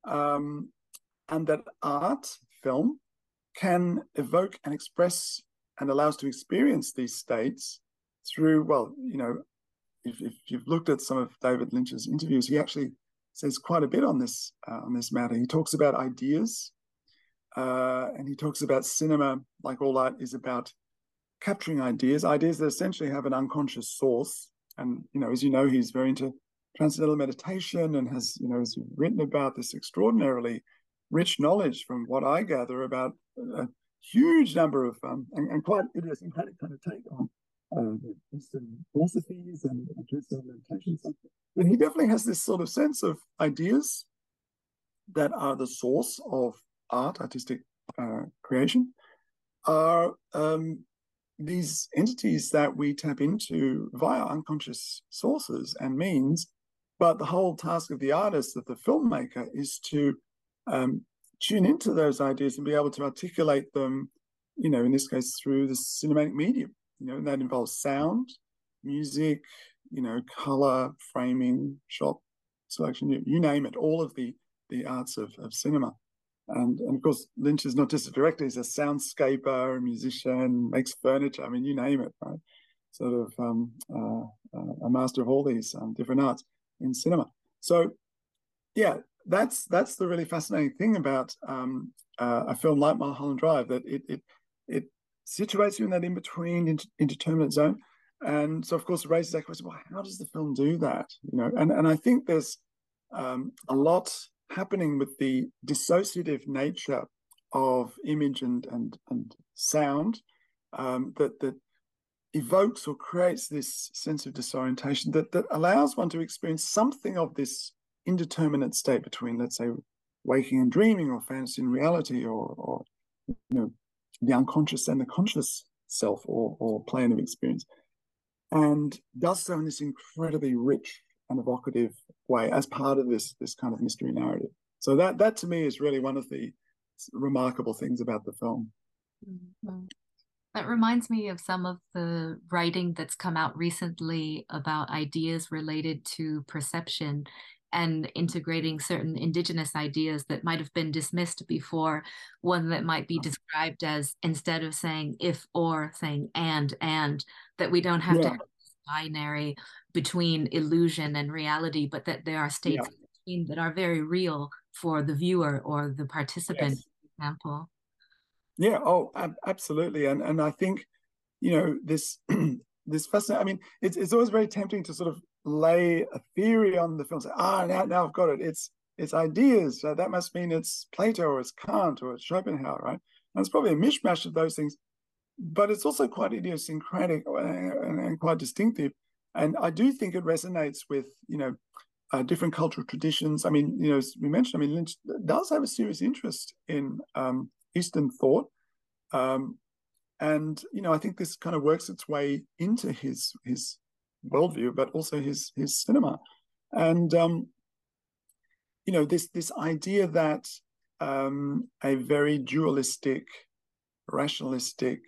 Speaker 3: um, and that art, film, can evoke and express and allow us to experience these states through, well, you know, if, if you've looked at some of David Lynch's interviews, he actually says quite a bit on this uh, on this matter. He talks about ideas uh, and he talks about cinema, like all art, is about capturing ideas, ideas that essentially have an unconscious source. And you know, as you know, he's very into transcendental meditation and has, you know, has written about this extraordinarily rich knowledge from what I gather about a huge number of um, and, and quite idiosyncratic kind of take on uh, Eastern philosophies and transcendental meditation. And he definitely has this sort of sense of ideas that are the source of art, artistic uh, creation, are um, these entities that we tap into via unconscious sources and means. But the whole task of the artist, of the filmmaker, is to um, tune into those ideas and be able to articulate them, you know, in this case, through the cinematic medium. You know, that involves sound, music, you know, color, framing, shot selection, you, you name it, all of the the arts of, of cinema. And, and of course, Lynch is not just a director, he's a soundscaper, a musician, makes furniture. I mean, you name it, right? Sort of um, uh, uh, a master of all these um, different arts in cinema. So, yeah, that's that's the really fascinating thing about um, uh, a film like Mulholland Drive that it it it situates you in that in between indeterminate zone, and so of course it raises that question: Well, how does the film do that? You know, and and I think there's um, a lot happening with the dissociative nature of image and and and sound um, that that evokes or creates this sense of disorientation that that allows one to experience something of this indeterminate state between, let's say, waking and dreaming, or fantasy and reality, or or you know the unconscious and the conscious self, or or plane of experience, and does so in this incredibly rich and evocative way as part of this this kind of mystery narrative. So that that to me is really one of the remarkable things about the film.
Speaker 1: Mm-hmm. That reminds me of some of the writing that's come out recently about ideas related to perception and integrating certain indigenous ideas that might have been dismissed before one that might be described as instead of saying if or saying and and that we don't have yeah. to have binary between illusion and reality, but that there are states yeah. that are very real for the viewer or the participant, yes. for example.
Speaker 3: Yeah. Oh, ab- absolutely. And and I think, you know, this this fascinating. I mean, it's it's always very tempting to sort of lay a theory on the film. Say, ah, now now I've got it. It's it's ideas. So that must mean it's Plato or it's Kant or it's Schopenhauer, right? And it's probably a mishmash of those things, but it's also quite idiosyncratic and, and quite distinctive. And I do think it resonates with, you know, uh, different cultural traditions. I mean, you know, as we mentioned, I mean, Lynch does have a serious interest in um, Eastern thought. Um, and, you know, I think this kind of works its way into his his worldview, but also his his cinema. And, um, you know, this this idea that um, a very dualistic, rationalistic,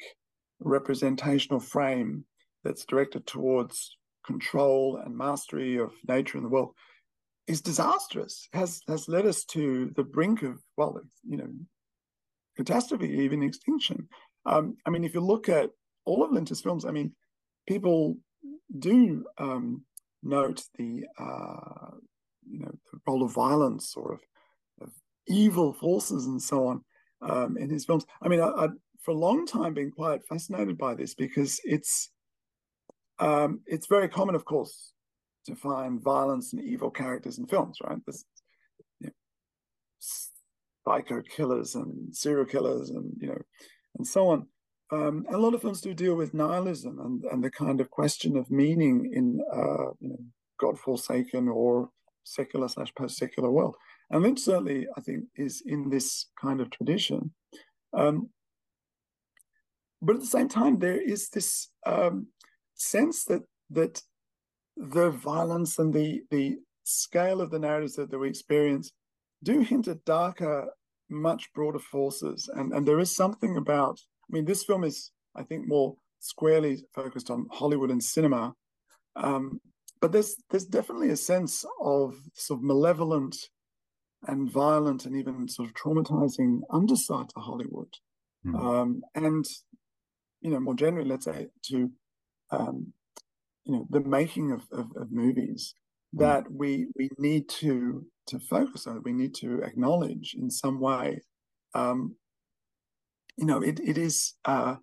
Speaker 3: representational frame that's directed towards control and mastery of nature and the world is disastrous, has has led us to the brink of, well, you know, catastrophe, even extinction. Um, I mean, if you look at all of Lynch's films, I mean, people do um, note the uh, you know the role of violence or of, of evil forces and so on um, in his films. I mean, I, I, for a long time been quite fascinated by this because it's um, it's very common, of course, to find violence and evil characters in films, right? Know, psycho killers and serial killers and you know and so on. Um, a lot of films do deal with nihilism and, and the kind of question of meaning in uh, you know, God-forsaken or secular slash post-secular world. And Lynch certainly, I think, is in this kind of tradition. Um, but at the same time, there is this um, sense that that the violence and the the scale of the narratives that, that we experience do hint at darker, much broader forces. And and there is something about, I mean, this film is, I think, more squarely focused on Hollywood and cinema. Um, but there's there's definitely a sense of sort of malevolent and violent and even sort of traumatizing underside to Hollywood. Mm. Um, and you know, more generally, let's say to um, you know the making of, of, of movies hmm. that we we need to to focus on we need to acknowledge in some way um, you know it, it is uh,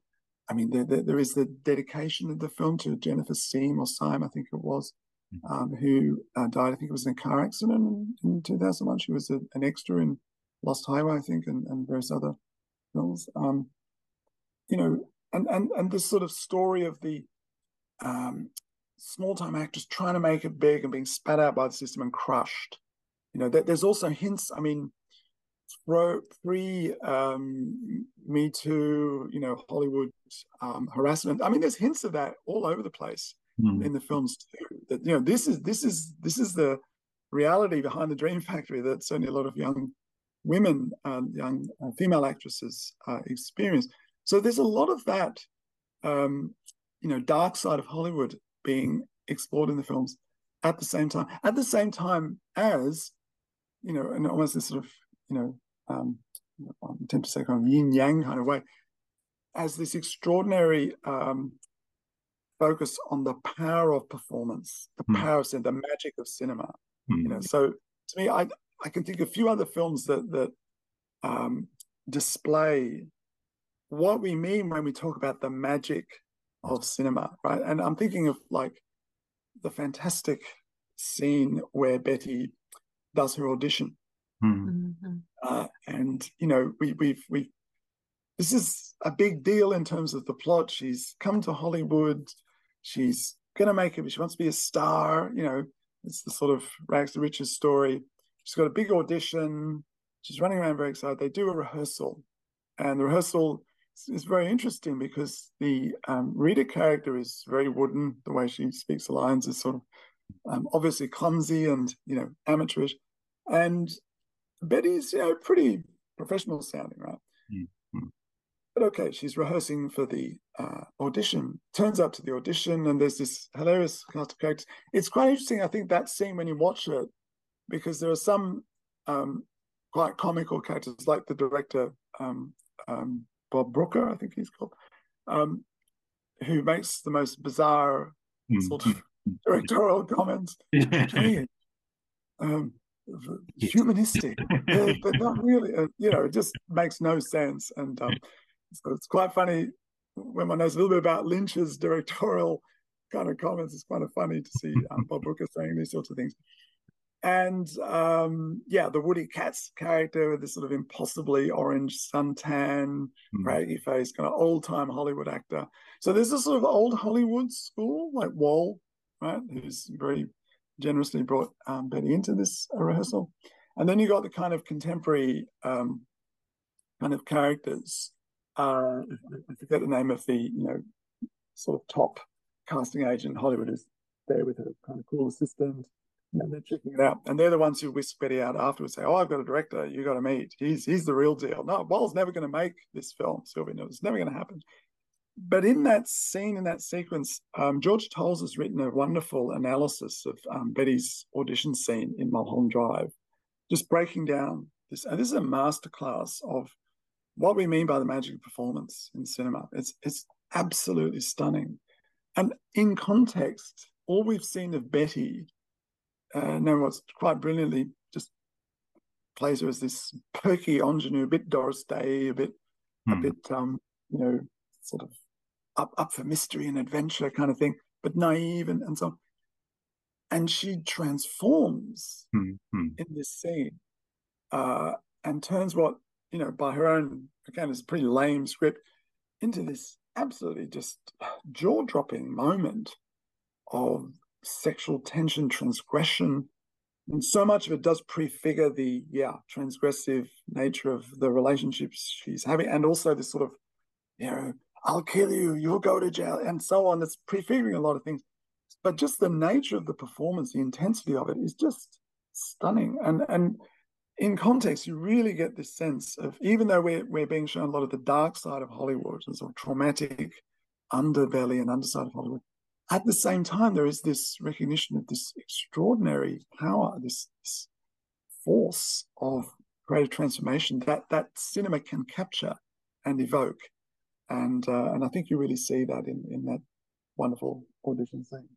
Speaker 3: i mean there, there, there is the dedication of the film to jennifer Siem or Syme i think it was hmm. um, who uh, died i think it was in a car accident in, in 2001 she was a, an extra in lost highway i think and, and various other films um, you know and and and this sort of story of the um, small time actors trying to make it big and being spat out by the system and crushed. You know, there's also hints. I mean, pre um, Me Too, you know, Hollywood um, harassment. I mean, there's hints of that all over the place mm. in the films too. That you know, this is this is this is the reality behind the Dream Factory that certainly a lot of young women, uh, young uh, female actresses uh, experience. So there's a lot of that um, you know dark side of Hollywood being explored in the films at the same time. At the same time as you know, and almost this sort of you know, um, I'm tempted to say kind of yin yang kind of way, as this extraordinary um, focus on the power of performance, the mm. power of cinema, the magic of cinema. Mm. You know, so to me, I I can think of a few other films that that um, display what we mean when we talk about the magic of cinema, right? And I'm thinking of like the fantastic scene where Betty does her audition, mm-hmm. uh, and you know we we've we this is a big deal in terms of the plot. She's come to Hollywood, she's gonna make it. She wants to be a star. You know, it's the sort of rags to riches story. She's got a big audition. She's running around very excited. They do a rehearsal, and the rehearsal is very interesting because the um, Rita character is very wooden. The way she speaks the lines is sort of um, obviously clumsy and you know amateurish, and Betty's you know pretty professional sounding, right? Mm-hmm. But okay, she's rehearsing for the uh, audition. Turns up to the audition, and there's this hilarious cast of characters. It's quite interesting, I think, that scene when you watch it, because there are some um, quite comical characters, like the director um, um, Bob Brooker, I think he's called, um, who makes the most bizarre mm. sort of directorial comments. um, humanistic, uh, but not really. Uh, you know, it just makes no sense. And um, so it's quite funny when one knows a little bit about Lynch's directorial kind of comments. It's kind of funny to see um, Bob Brooker saying these sorts of things and um, yeah, the Woody Katz character with this sort of impossibly orange suntan, mm. craggy face, kind of old time Hollywood actor. So there's this sort of old Hollywood school like Wall, right, who's very generously brought um, Betty into this uh, rehearsal, and then you got the kind of contemporary um, kind of characters. Uh, I forget the name of the you know sort of top casting agent Hollywood is there with her kind of cool assistant and they're checking it out. And they're the ones who whisk Betty out afterwards, say, Oh, I've got a director you got to meet. He's he's the real deal. No, Wall's never going to make this film, Sylvia. No, it's never going to happen. But in that scene, in that sequence, um, George Toles has written a wonderful analysis of um, Betty's audition scene in Mulholland Drive, just breaking down this. And this is a masterclass of what we mean by the magic of performance in cinema. It's it's absolutely stunning. And in context, all we've seen of Betty uh, Watts quite brilliantly just plays her as this perky ingenue, a bit Doris Day, a bit, a hmm. bit, um, you know, sort of up up for mystery and adventure kind of thing, but naive and, and so on. And she transforms mm-hmm. in this scene uh, and turns what, you know, by her own, again, it's a pretty lame script, into this absolutely just jaw dropping moment of sexual tension, transgression. And so much of it does prefigure the, yeah, transgressive nature of the relationships she's having. And also this sort of, you know, I'll kill you, you'll go to jail, and so on. It's prefiguring a lot of things. But just the nature of the performance, the intensity of it is just stunning. And and in context, you really get this sense of even though we're we're being shown a lot of the dark side of Hollywood and sort of traumatic underbelly and underside of Hollywood, at the same time, there is this recognition of this extraordinary power, this, this force of creative transformation that that cinema can capture and evoke, and uh, and I think you really see that in in that wonderful audition thing.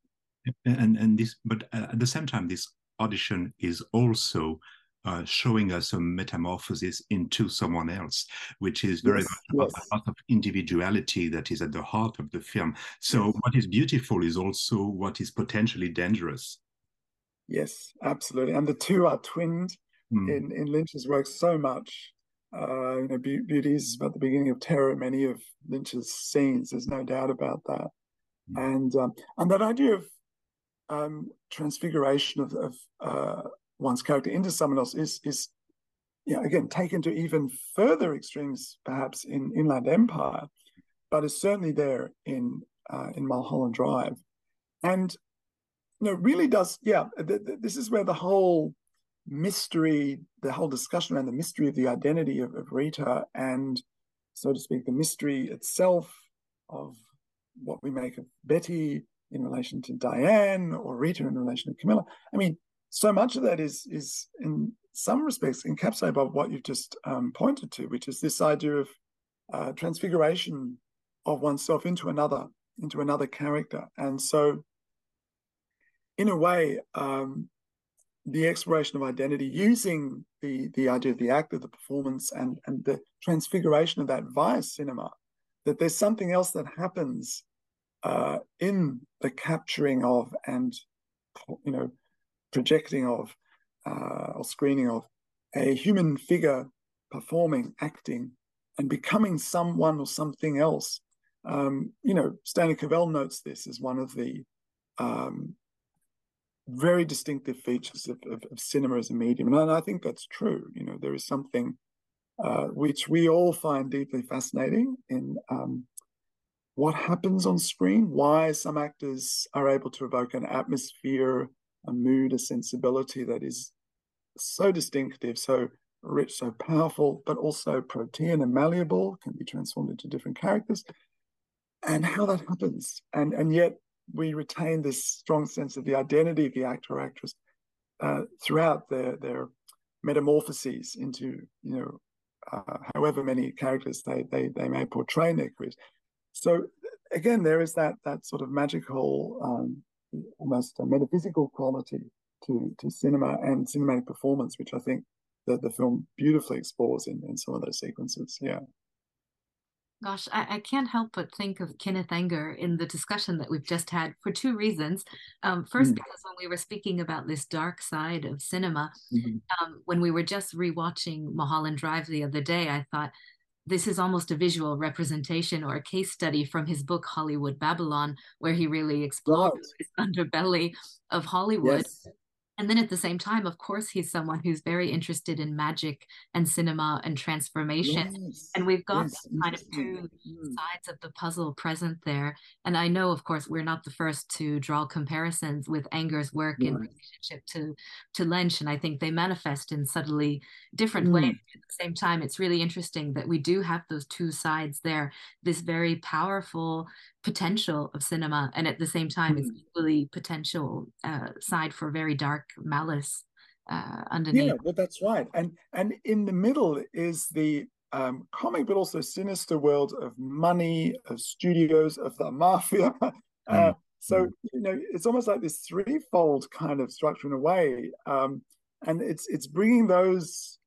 Speaker 2: And and this, but at the same time, this audition is also uh, showing us a metamorphosis into someone else, which is very yes, much yes. a lot of individuality that is at the heart of the film. So, yes. what is beautiful is also what is potentially dangerous.
Speaker 3: Yes, absolutely. And the two are twinned mm. in, in Lynch's work so much. Uh, you know, Be- Beauty is about the beginning of terror. Many of Lynch's scenes, there's no doubt about that. Mm. And um, and that idea of um, transfiguration of, of uh, one's character into someone else is is you know, again taken to even further extremes perhaps in Inland Empire, but is certainly there in uh, in Mulholland Drive, and you know really does yeah. Th- th- this is where the whole mystery, the whole discussion around the mystery of the identity of, of Rita and so to speak, the mystery itself of what we make of Betty in relation to Diane or Rita in relation to Camilla. I mean, so much of that is is in some respects encapsulated by what you've just um, pointed to, which is this idea of uh, transfiguration of oneself into another into another character, and so in a way, um, the exploration of identity using the the idea of the act of the performance and and the transfiguration of that via cinema, that there's something else that happens uh, in the capturing of and you know projecting of uh, or screening of a human figure performing, acting, and becoming someone or something else. Um, you know, Stanley Cavell notes this as one of the um, very distinctive features of, of, of, cinema as a medium, and I think that's true. You know, there is something uh, which we all find deeply fascinating in um, what happens on screen, why some actors are able to evoke an atmosphere, a mood, a sensibility that is so distinctive, so rich, so powerful, but also protean and malleable, can be transformed into different characters, and how that happens. And, and yet we retain this strong sense of the identity of the actor or actress uh, throughout their, their metamorphoses into, you know, uh, however many characters they, they, they may portray in their careers. So again, there is that that sort of magical, um, almost a metaphysical quality to to cinema and cinematic performance, which I think that the film beautifully explores in, in some of those sequences. Yeah.
Speaker 1: Gosh, I, I, can't help but think of Kenneth Anger in the discussion that we've just had for two reasons. Um, first, mm. because when we were speaking about this dark side of cinema, mm-hmm. um, when we were just rewatching Mulholland Drive the other day, I thought this is almost a visual representation or a case study from his book Hollywood Babylon, where he really explores right. this underbelly of Hollywood. Yes and then at the same time of course he's someone who's very interested in magic and cinema and transformation yes. and we've got yes. kind of two mm. sides of the puzzle present there and i know of course we're not the first to draw comparisons with anger's work in relationship to to lynch and i think they manifest in subtly different mm. ways at the same time it's really interesting that we do have those two sides there this very powerful potential of cinema and at the same time mm-hmm. it's equally potential uh, side for very dark malice uh, underneath.
Speaker 3: Yeah well that's right. And and in the middle is the um, comic but also sinister world of money of studios of the mafia. Uh, mm-hmm. so you know it's almost like this threefold kind of structure in a way um, and it's it's bringing those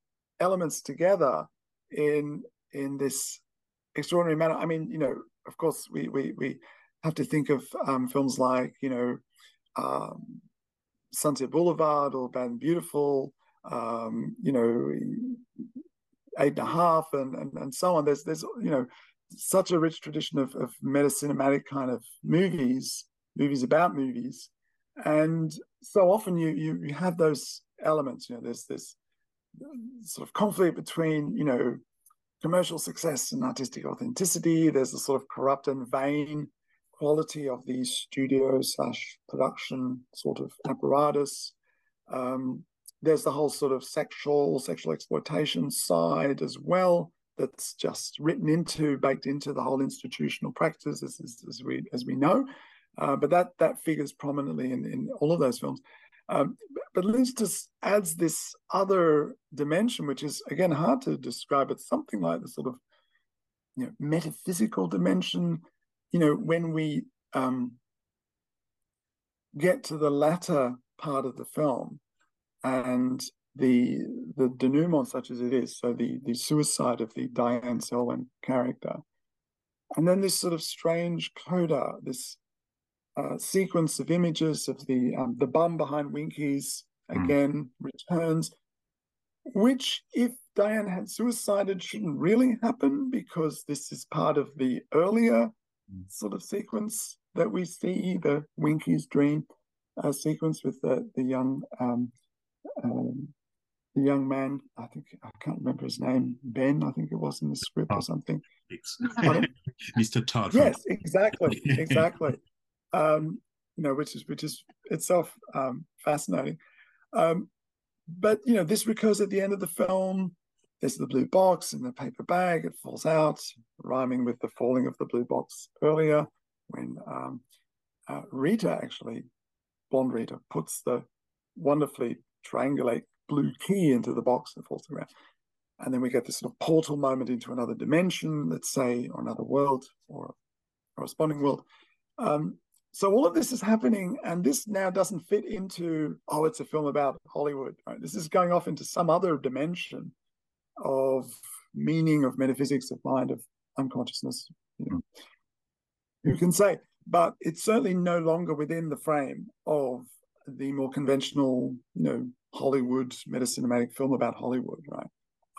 Speaker 3: elements together in in this extraordinary manner. I mean you know of course, we we we have to think of um, films like you know um, Sunset Boulevard or Bad and Beautiful, um, you know, Eight and a Half, and, and and so on. There's there's you know such a rich tradition of, of meta cinematic kind of movies, movies about movies, and so often you you you have those elements. You know, there's this sort of conflict between you know commercial success and artistic authenticity. There's a sort of corrupt and vain quality of these studio slash production sort of apparatus. Um, there's the whole sort of sexual sexual exploitation side as well that's just written into baked into the whole institutional practice as, as, as we as we know uh, but that that figures prominently in, in all of those films um, but Lynch just adds this other dimension, which is again hard to describe. It's something like the sort of you know, metaphysical dimension. You know, when we um, get to the latter part of the film, and the the denouement, such as it is, so the the suicide of the Diane Selwyn character, and then this sort of strange coda, this uh, sequence of images of the um, the bum behind Winky's hmm. again mm. returns, which if Diane had suicided shouldn't really happen because this is part of the earlier. Sort of sequence that we see the Winky's dream uh, sequence with the the young um, um, the young man. I think I can't remember his name. Ben, I think it was in the script or something.
Speaker 2: Mr. Todd.
Speaker 3: Yes, exactly, exactly um, you know, which is which is itself um, fascinating. Um, but you know, this recurs at the end of the film. There's the blue box in the paper bag. It falls out, rhyming with the falling of the blue box earlier. when um, uh, Rita actually, blonde Rita, puts the wonderfully triangulate blue key into the box and falls around. And then we get this sort of portal moment into another dimension, let's say, or another world or a corresponding world. Um, so all of this is happening, and this now doesn't fit into, oh, it's a film about Hollywood. Right? This is going off into some other dimension of meaning, of metaphysics, of mind, of unconsciousness. You, know, you can say, but it's certainly no longer within the frame of the more conventional, you know, Hollywood metacinematic film about Hollywood, right?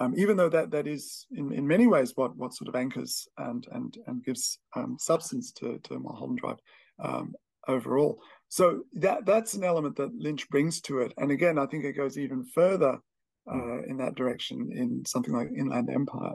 Speaker 3: Um, even though that that is in, in many ways what what sort of anchors and and and gives um, substance to to Mulholland Drive um, overall. So that that's an element that Lynch brings to it, and again, I think it goes even further uh, in that direction in something like Inland Empire.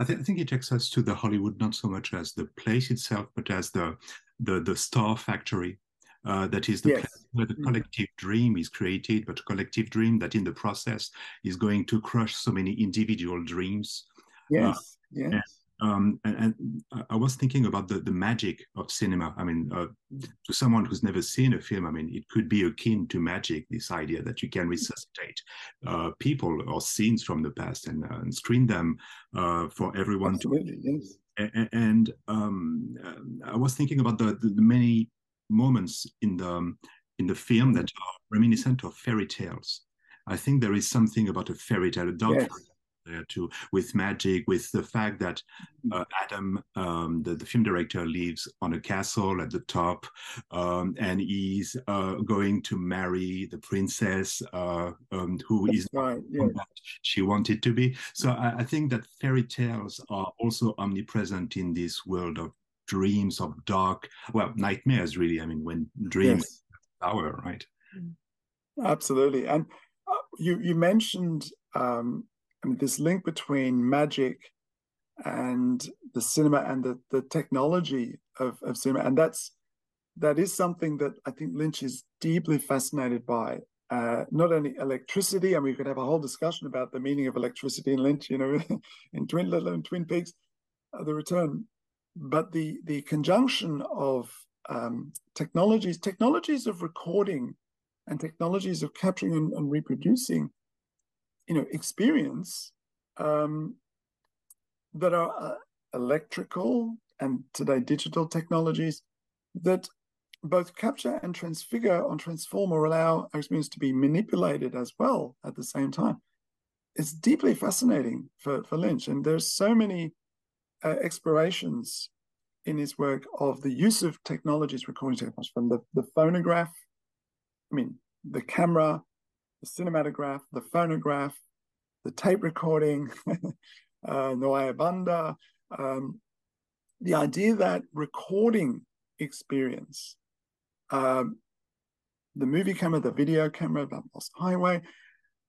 Speaker 2: I, th- I, think it takes us to the Hollywood not so much as the place itself, but as the the the star factory uh, that is the yes. place where the mm-hmm. collective dream is created, but a collective dream that in the process is going to crush so many individual dreams.
Speaker 3: Yes, uh, yes.
Speaker 2: Um, and, and, I was thinking about the, the magic of cinema. I mean, uh, to someone who's never seen a film, I mean, it could be akin to magic. This idea that you can resuscitate uh, people or scenes from the past and, uh, and screen them uh, for everyone
Speaker 3: Absolutely, to. Yes.
Speaker 2: And, and um, I was thinking about the, the, the many moments in the in the film that are reminiscent of fairy tales. I think there is something about a fairy tale, a dark yes. There too, with magic, with the fact that uh, Adam, um, the, the, film director, lives on a castle at the top, um, and he's uh, going to marry the princess uh, um, who That's is
Speaker 3: right. yes.
Speaker 2: she wanted to be. So I, I think that fairy tales are also omnipresent in this world of dreams of dark, well, nightmares, really. I mean, when dreams yes. power, right?
Speaker 3: Absolutely. And uh, you you mentioned um, I mean, this link between magic and the cinema and the, the technology of, of cinema. And that's that is something that I think Lynch is deeply fascinated by. Uh, not only electricity, and we could have a whole discussion about the meaning of electricity in Lynch, you know, in Twin, let alone Twin Peaks, uh, the return but the the conjunction of um, technologies, technologies of recording, and technologies of capturing and, and reproducing, you know, experience um, that are uh, electrical and today digital technologies that both capture and transfigure or transform or allow our experience to be manipulated as well at the same time. It's deeply fascinating for, for Lynch, and there's so many uh, explorations in his work of the use of technologies, recording technologies, from the, the phonograph, I mean, the camera, the cinematograph, the phonograph, the tape recording, uh, No hay banda, um, the idea that recording experience, um, the movie camera, the video camera, the Lost Highway,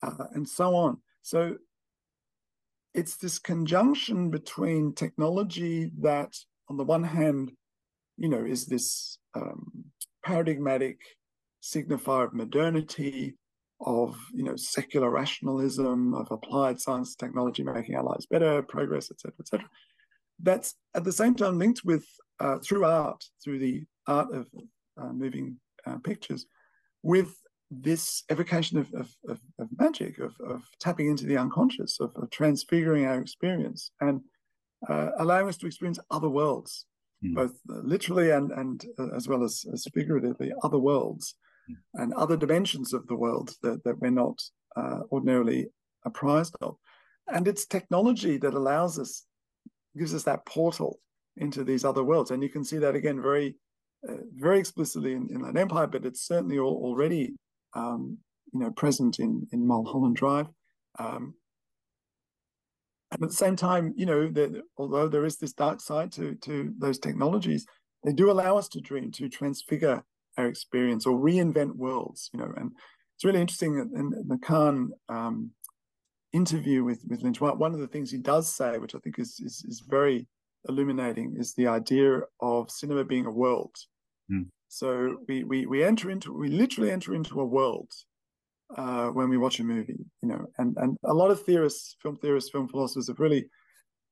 Speaker 3: uh, and so on. So it's this conjunction between technology that, on the one hand, you know, is this um, paradigmatic signifier of modernity, of you know secular rationalism, of applied science, technology making our lives better, progress, etc., etc. That's at the same time linked with uh, through art, through the art of uh, moving uh, pictures, with this evocation of, of, of, of magic, of, of, tapping into the unconscious, of, transfiguring our experience and uh, allowing us to experience other worlds, mm. both literally and, and uh, as well as, as, figuratively, other worlds. And other dimensions of the world that, that we're not uh, ordinarily apprised of. And it's technology that allows us, gives us that portal into these other worlds. And you can see that again very, uh, very explicitly in, Inland Empire, but it's certainly all, already um, you know, present in in Mulholland Drive. Um, and at the same time, you know, that although there is this dark side to to those technologies, they do allow us to dream, to transfigure our experience or reinvent worlds. You know, and it's really interesting that in, the Cannes um, interview with with Lynch. One of the things he does say, which I think is is, is very illuminating, is the idea of cinema being a world. Mm. So we we we enter into we literally enter into a world uh, when we watch a movie, you know, and and a lot of theorists, film theorists, film philosophers have really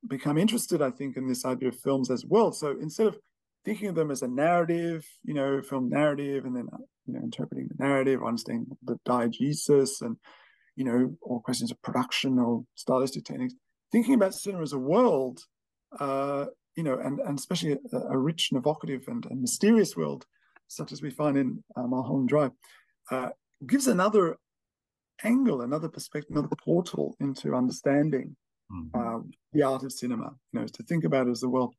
Speaker 3: become interested, I think, in this idea of films as well. So instead of thinking of them as a narrative, you know, film narrative, and then you know interpreting the narrative, understanding the diegesis, and you know all questions of production or stylistic techniques. Thinking about cinema as a world, uh, you know, and and especially a, a rich and evocative and, and, mysterious world, such as we find in Mulholland Drive, uh, gives another angle, another perspective, another portal into understanding mm-hmm. uh, the art of cinema. You know, to think about it as a world,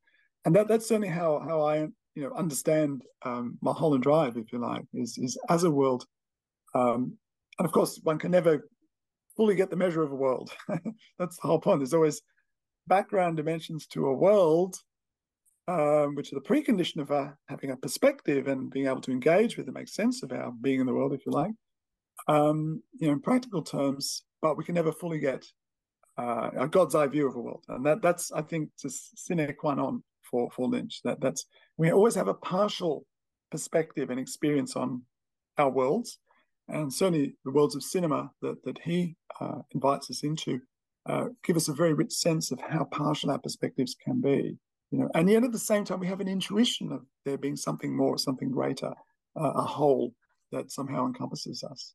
Speaker 3: and that that's certainly how how I you know understand um, Mulholland Drive, if you like, is is as a world. Um, and of course, one can never fully get the measure of a world. that's the whole point. There's always background dimensions to a world, um, which are the precondition of uh, having a perspective and being able to engage with and make sense of our being in the world, if you like um, you know, in practical terms, but we can never fully get uh, a God's eye view of a world, and that that's I think just sine qua non for for Lynch. That that's we always have a partial perspective and experience on our worlds, and certainly the worlds of cinema that that he uh, invites us into uh, give us a very rich sense of how partial our perspectives can be. You know, and yet at the same time we have an intuition of there being something more, something greater, uh, a whole that somehow encompasses us.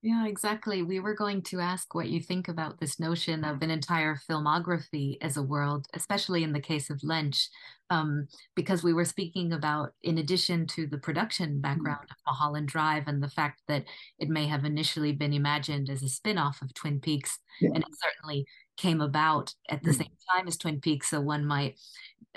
Speaker 1: Yeah, exactly. We were going to ask what you think about this notion of an entire filmography as a world, especially in the case of Lynch, um, because we were speaking about, in addition to the production mm-hmm. background mm-hmm. of Mulholland Drive and the fact that it may have initially been imagined as a spin off of Twin Peaks, yeah. and it certainly came about at the mm-hmm. same time as Twin Peaks, so one might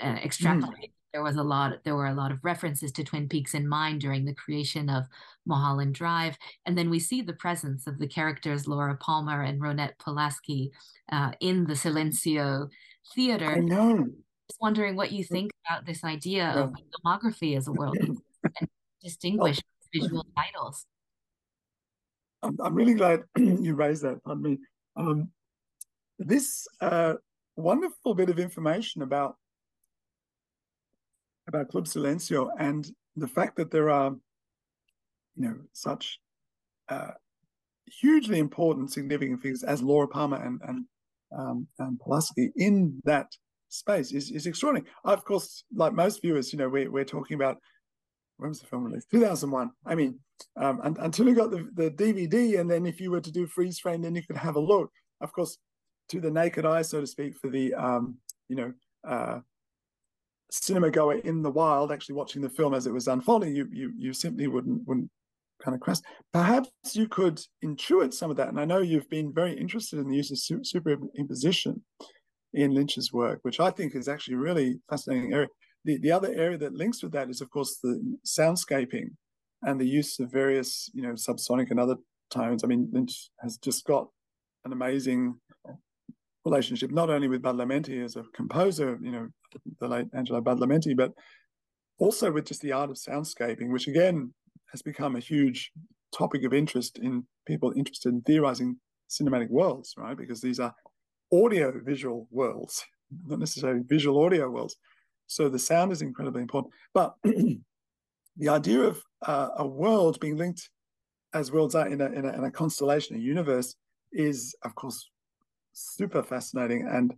Speaker 1: uh, mm-hmm. There was a lot there were a lot of references to twin peaks in mind during the creation of mulholland drive. And then we see the presence of the characters laura palmer and ronette pulaski uh, in the silencio theater.
Speaker 3: I know.
Speaker 1: Just wondering what you think about this idea of filmography as a world and distinguish oh. visual titles.
Speaker 3: I'm, I'm really glad you raised that pardon me. Um, this uh, wonderful bit of information about about Club Silencio and the fact that there are, you know, such uh, hugely important, significant figures as Laura Palmer and and um, and Pulaski in that space is is extraordinary. Of course, like most viewers, you know, we're we're talking about when was the film released? 2001. I mean, um, and, until you got the, the DVD, and then if you were to do freeze frame, then you could have a look. Of course, to the naked eye, so to speak, for the um, you know uh, cinema goer in the wild, actually watching the film as it was unfolding, you you you simply wouldn't wouldn't kind of grasp. Perhaps you could intuit some of that. And I know you've been very interested in the use of superimposition in Lynch's work, which I think is actually really fascinating area. The the other area that links with that is, of course, the soundscaping and the use of various, you know, subsonic and other tones. I mean, Lynch has just got an amazing relationship, not only with Badalamenti as a composer, you know, the late Angelo Badalamenti, but also with just the art of soundscaping, which again has become a huge topic of interest in people interested in theorizing cinematic worlds, right? Because these are audio visual worlds, not necessarily visual audio worlds. So the sound is incredibly important. But the idea of uh, a world being linked as worlds are in a, in a, in a constellation, a universe, is of course super fascinating. And,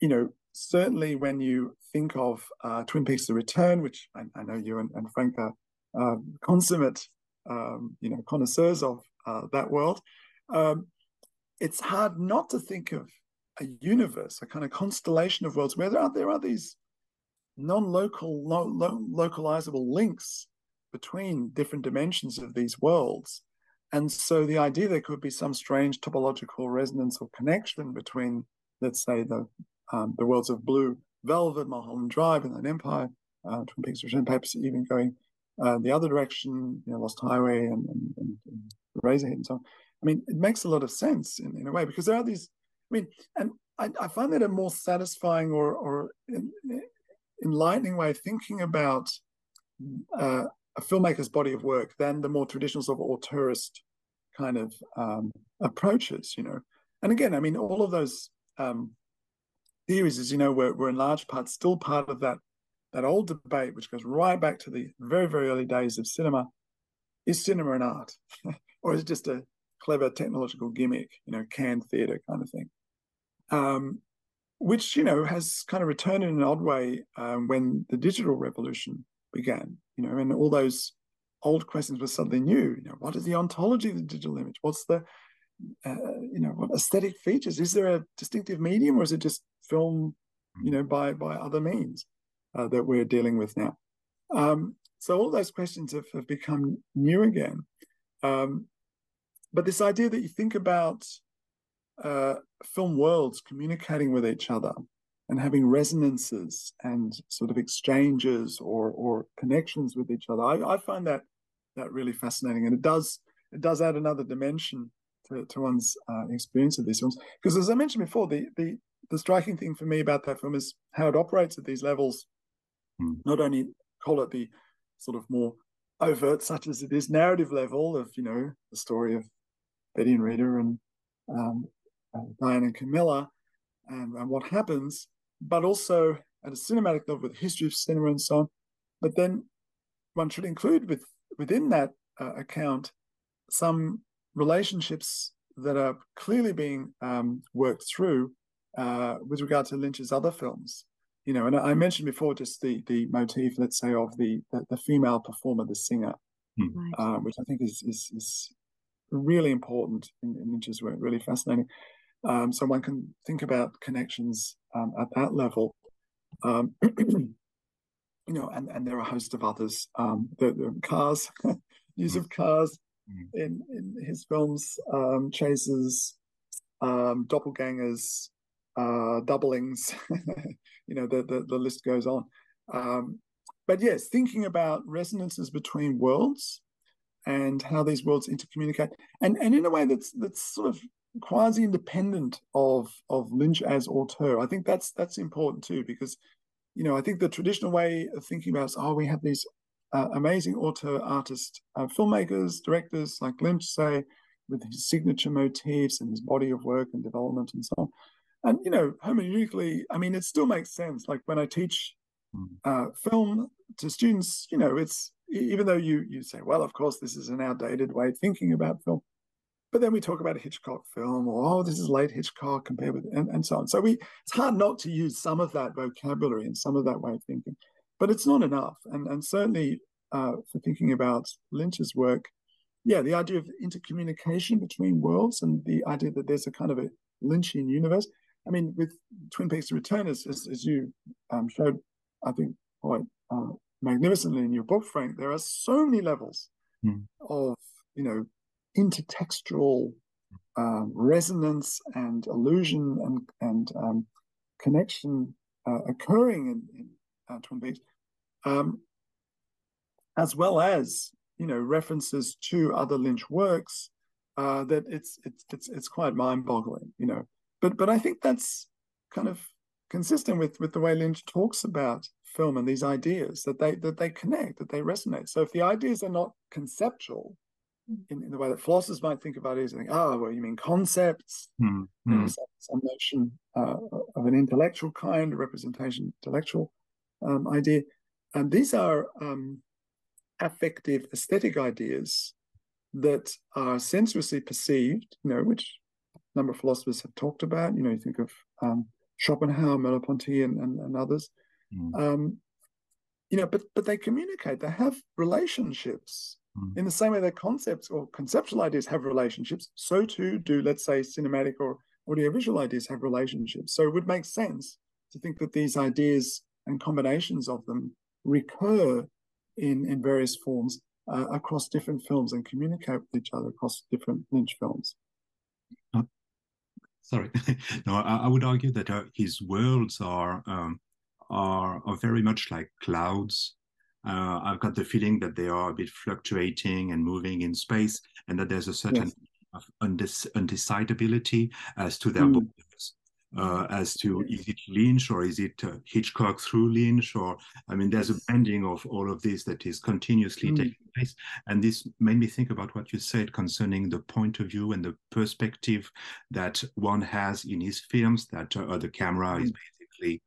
Speaker 3: you know, certainly when you think of uh, Twin Peaks: The Return, which I, I know you and, and, Franck are uh, consummate, um, you know, connoisseurs of uh, that world, um, it's hard not to think of a universe, a kind of constellation of worlds where there are there are these non-local, lo- lo- localizable links between different dimensions of these worlds. And so the idea there could be some strange topological resonance or connection between, let's say, the um, the worlds of Blue Velvet, Mulholland Drive, Inland Empire, uh, Twin Peaks Return, perhaps even going uh, the other direction, you know, Lost Highway and, and, and, and Eraserhead and so on. I mean, it makes a lot of sense in, in a way because there are these. I mean, and I, I find that a more satisfying or or enlightening way of thinking about uh, a filmmaker's body of work than the more traditional sort of auteurist kind of um, approaches, you know. And again, I mean, all of those um, theories, as you know, were, were in large part still part of that that old debate, which goes right back to the very, very early days of cinema. Is cinema an art, or is it just a clever technological gimmick, you know, canned theater kind of thing? Um, which you know has kind of returned in an odd way um, when the digital revolution began. You know, and all those old questions were suddenly new. You know, what is the ontology of the digital image? What's the uh, you know what aesthetic features? Is there a distinctive medium, or is it just film? You know, by by other means uh, that we're dealing with now. Um, so all those questions have, have become new again. Um, but this idea that you think about uh, film worlds communicating with each other and having resonances and sort of exchanges or or connections with each other. I, I find that that really fascinating, and it does it does add another dimension to, to one's uh, experience of these films. Because as I mentioned before, the the the striking thing for me about that film is how it operates at these levels. Mm. Not only call it the sort of more overt, such as it is, narrative level of you know the story of Betty and Rita and um, uh, Diane and Camilla, and, and what happens, but also at a cinematic level with history of cinema and so on. But then one should include with within that uh, account some relationships that are clearly being um, worked through uh, with regard to Lynch's other films. You know, and I mentioned before just the the motif, let's say, of the the, the female performer, the singer, hmm. uh, which I think is is, is really important in, in Lynch's work, really fascinating. Um, so one can think about connections um, at that level. Um, you know, and, and there are a host of others. Um, the, the cars, use of cars mm. in, in his films, um, chases, um, doppelgangers, uh, doublings. you know, the, the, the list goes on. Um, but yes, thinking about resonances between worlds and how these worlds intercommunicate, and and in a way that's that's sort of quasi independent of of Lynch as auteur. I think that's that's important too because you know I think the traditional way of thinking about is oh we have these uh, amazing auteur artist uh, filmmakers directors like Lynch say with his signature motifs and his body of work and development and so on. And you know hermeneutically, I mean it still makes sense. Like when I teach hmm. uh, film to students, you know it's even though you you say well of course this is an outdated way of thinking about film but then we talk about a Hitchcock film, or oh, this is late Hitchcock compared with, and, and so on. So we, it's hard not to use some of that vocabulary and some of that way of thinking, but it's not enough. And and certainly uh, for thinking about Lynch's work, yeah, the idea of intercommunication between worlds and the idea that there's a kind of a Lynchian universe. I mean, with Twin Peaks: Return, as, as, as you um, showed, I think quite uh, magnificently in your book, Franck, there are so many levels mm. of you know intertextual um, resonance and illusion and, and um, connection uh, occurring in, in uh, Twin Peaks, um, as well as you know references to other Lynch works. Uh, that it's it's it's it's quite mind-boggling, you know. But but I think that's kind of consistent with with the way Lynch talks about film and these ideas that they that they connect, that they resonate. So if the ideas are not conceptual, in, in, the way that philosophers might think about it is think, oh, well, you mean concepts, mm-hmm. some notion uh, of an intellectual kind, a representation, intellectual um, idea. And these are um, affective, aesthetic ideas that are sensuously perceived, you know, which a number of philosophers have talked about. You know, you think of um, Schopenhauer, Merleau-Ponty, and, and, and others. Mm. you know, but but they communicate. They have relationships in the same way that concepts or conceptual ideas have relationships, so too do, let's say, cinematic or audiovisual ideas have relationships. So it would make sense to think that these ideas and combinations of them recur in, in various forms uh, across different films and communicate with each other across different Lynch films.
Speaker 2: Uh, sorry, no, I, I, would argue that uh, his worlds are, um, are are very much like clouds uh, I've got the feeling that they are a bit fluctuating and moving in space, and that there's a certain yes. undec- undecidability as to their mm. borders. Uh, as to is it Lynch or is it uh, Hitchcock through Lynch or I mean there's a bending of all of this that is continuously mm. taking place and this made me think about what you said concerning the point of view and the perspective that one has in his films that uh, the camera mm. is basically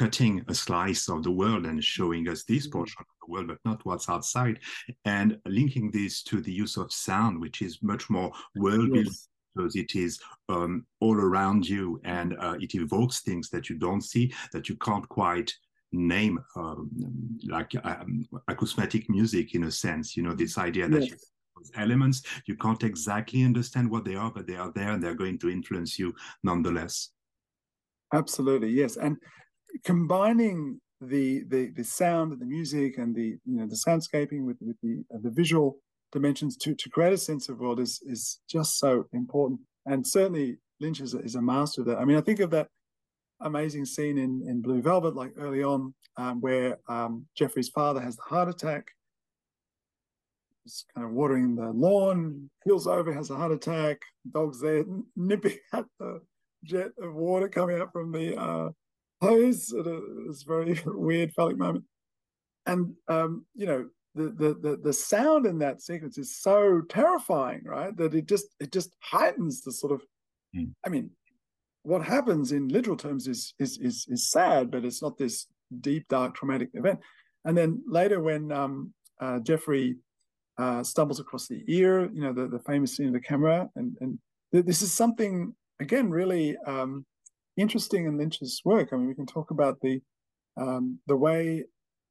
Speaker 2: cutting a slice of the world and showing us this mm-hmm. portion of the world, but not what's outside, and linking this to the use of sound, which is much more world building. Yes. because it is um, all around you and uh, it evokes things that you don't see that you can't quite name um, like um, acousmatic music in a sense you know this idea that yes. you, elements you can't exactly understand what they are but they are there and they're going to influence you nonetheless
Speaker 3: absolutely yes and combining the the the sound and the music and the you know the soundscaping with with the uh, the visual dimensions to to create a sense of world is is just so important. And certainly lynch is a, is a master of that. I mean i think of that amazing scene in in blue velvet like early on um, where um, jeffrey's father has the heart attack. He's kind of watering the lawn keels over has a heart attack. Dog's there nipping at the jet of water coming out from the uh, pose at a, this very weird phallic moment. And um, you know, the, the the the sound in that sequence is so terrifying, right? That it just it just heightens the sort of mm. I mean, what happens in literal terms is is is is sad, but it's not this deep, dark, traumatic event. And then later when um, uh, Jeffrey uh, stumbles across the ear, you know, the, the famous scene of the camera, and and th- this is something again really um, interesting in Lynch's work. I mean, we can talk about the um, the way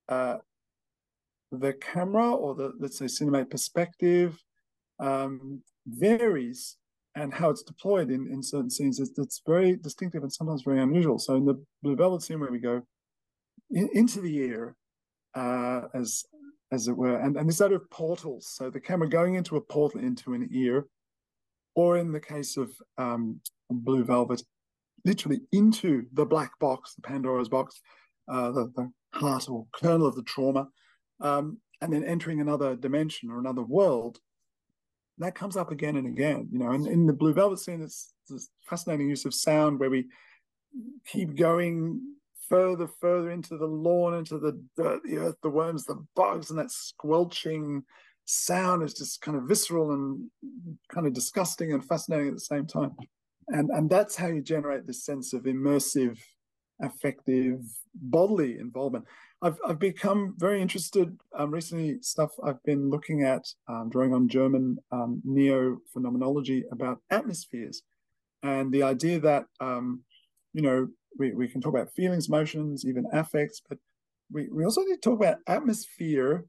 Speaker 3: uh, the camera or the let's say cinematic perspective um, varies and how it's deployed in, in certain scenes. It's, it's, very distinctive and sometimes very unusual. So in the Blue Velvet scene where we go in, into the ear, uh, as as it were, and, and this sort of portals. So the camera going into a portal into an ear, or in the case of um, Blue Velvet, literally into the black box, the Pandora's box, uh, the, the, heart or kernel of the trauma, um, and then entering another dimension or another world. That comes up again and again, you know. And in the Blue Velvet scene, it's this fascinating use of sound where we keep going further, further into the lawn, into the dirt, the earth, the worms, the bugs, and that squelching sound is just kind of visceral and kind of disgusting and fascinating at the same time and and that's how you generate this sense of immersive affective bodily involvement. I've i've become very interested um, recently stuff i've been looking at um, drawing on german um, neo phenomenology about atmospheres and the idea that um, you know we, we can talk about feelings emotions even affects but we, we also need to talk about atmosphere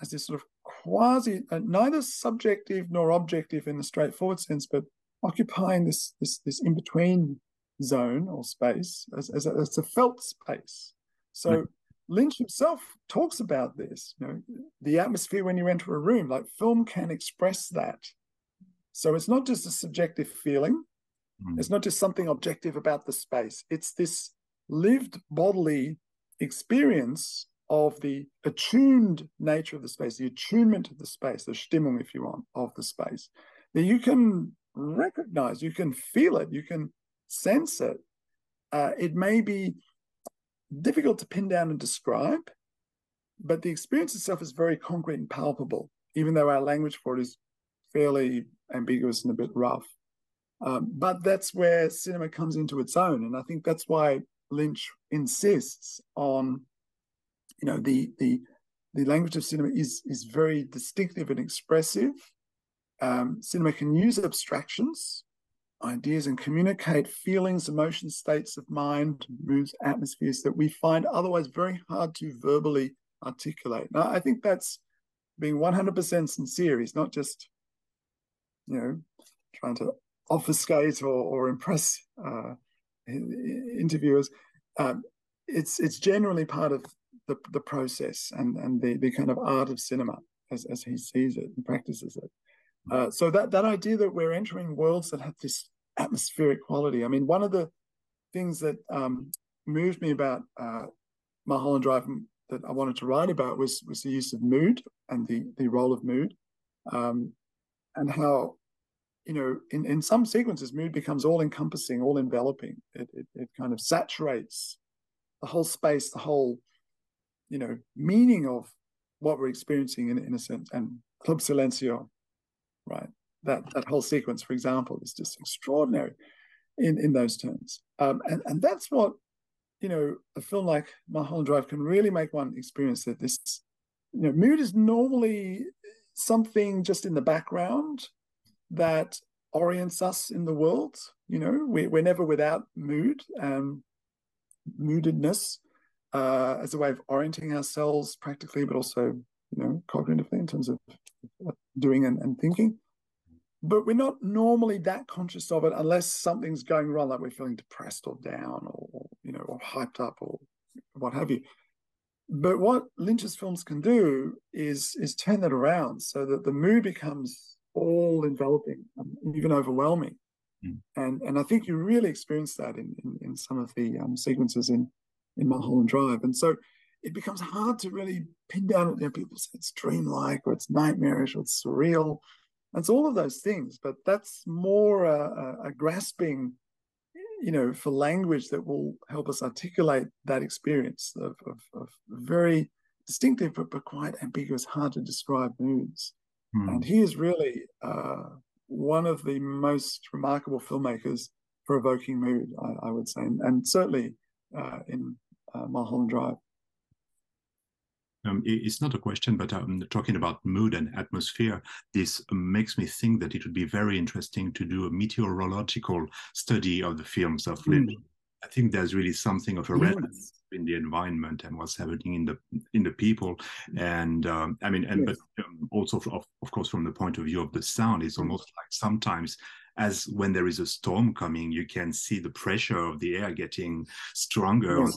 Speaker 3: as this sort of quasi uh, neither subjective nor objective in the straightforward sense but occupying this this this in between zone or space as, as, a, as a felt space. So. Lynch himself talks about this. You know, the atmosphere when you enter a room, like film can express that. So it's not just a subjective feeling. Mm. It's not just something objective about the space. It's this lived bodily experience of the attuned nature of the space, the attunement of the space, the Stimmung, if you want, of the space, that you can recognize, you can feel it, you can sense it. Uh, it may be difficult to pin down and describe, but the experience itself is very concrete and palpable, even though our language for it is fairly ambiguous and a bit rough. Um, but that's where cinema comes into its own, and I think that's why Lynch insists on, you know, the the the language of cinema is is very distinctive and expressive, um, cinema can use abstractions, ideas, and communicate feelings, emotions, states of mind, moods, atmospheres that we find otherwise very hard to verbally articulate. Now, I think that's being 100% sincere. He's not just, you know, trying to obfuscate or, or impress uh, interviewers. Um, it's it's generally part of the, the process and, and the, the kind of art of cinema as, as he sees it and practices it. Uh, so that that idea that we're entering worlds that have this atmospheric quality. I mean, one of the things that um, moved me about uh, Mulholland Drive that I wanted to write about was was the use of mood and the the role of mood, um, and how you know in in some sequences mood becomes all encompassing, all enveloping. It, it it kind of saturates the whole space, the whole you know meaning of what we're experiencing in in a sense. And Club Silencio right? That that whole sequence, for example, is just extraordinary in in those terms, um, and and that's what you know a film like Mulholland Drive can really make one experience that this you know mood is normally something just in the background that orients us in the world. You know, we, we're never without mood, um, moodedness uh, as a way of orienting ourselves practically, but also, you know, cognitively in terms of doing and, and thinking. But we're not normally that conscious of it unless something's going wrong, like we're feeling depressed or down or, you know, or hyped up or what have you. But what Lynch's films can do is is turn that around so that the mood becomes all enveloping, and even overwhelming. Mm. And and I think you really experience that in in, in some of the um, sequences in in Mulholland Drive. And so it becomes hard to really pin down. You know, people say it's dreamlike or it's nightmarish or it's surreal. And it's all of those things, but that's more a, a, a grasping, you know, for language that will help us articulate that experience of, of, of very distinctive but, but quite ambiguous, hard to describe moods. Hmm. And he is really uh, one of the most remarkable filmmakers for evoking mood, I, I would say, and, and certainly uh, in uh, Mulholland Drive.
Speaker 2: Um, it's not a question, but um, talking about mood and atmosphere, this makes me think that it would be very interesting to do a meteorological study of the films of Lynch. Mm. I think there's really something of a yes. resonance in the environment and what's happening in the in the people, and um, I mean, and yes. but um, also of, of course from the point of view of the sound, it's almost like sometimes as when there is a storm coming, you can see the pressure of the air getting stronger. Yes.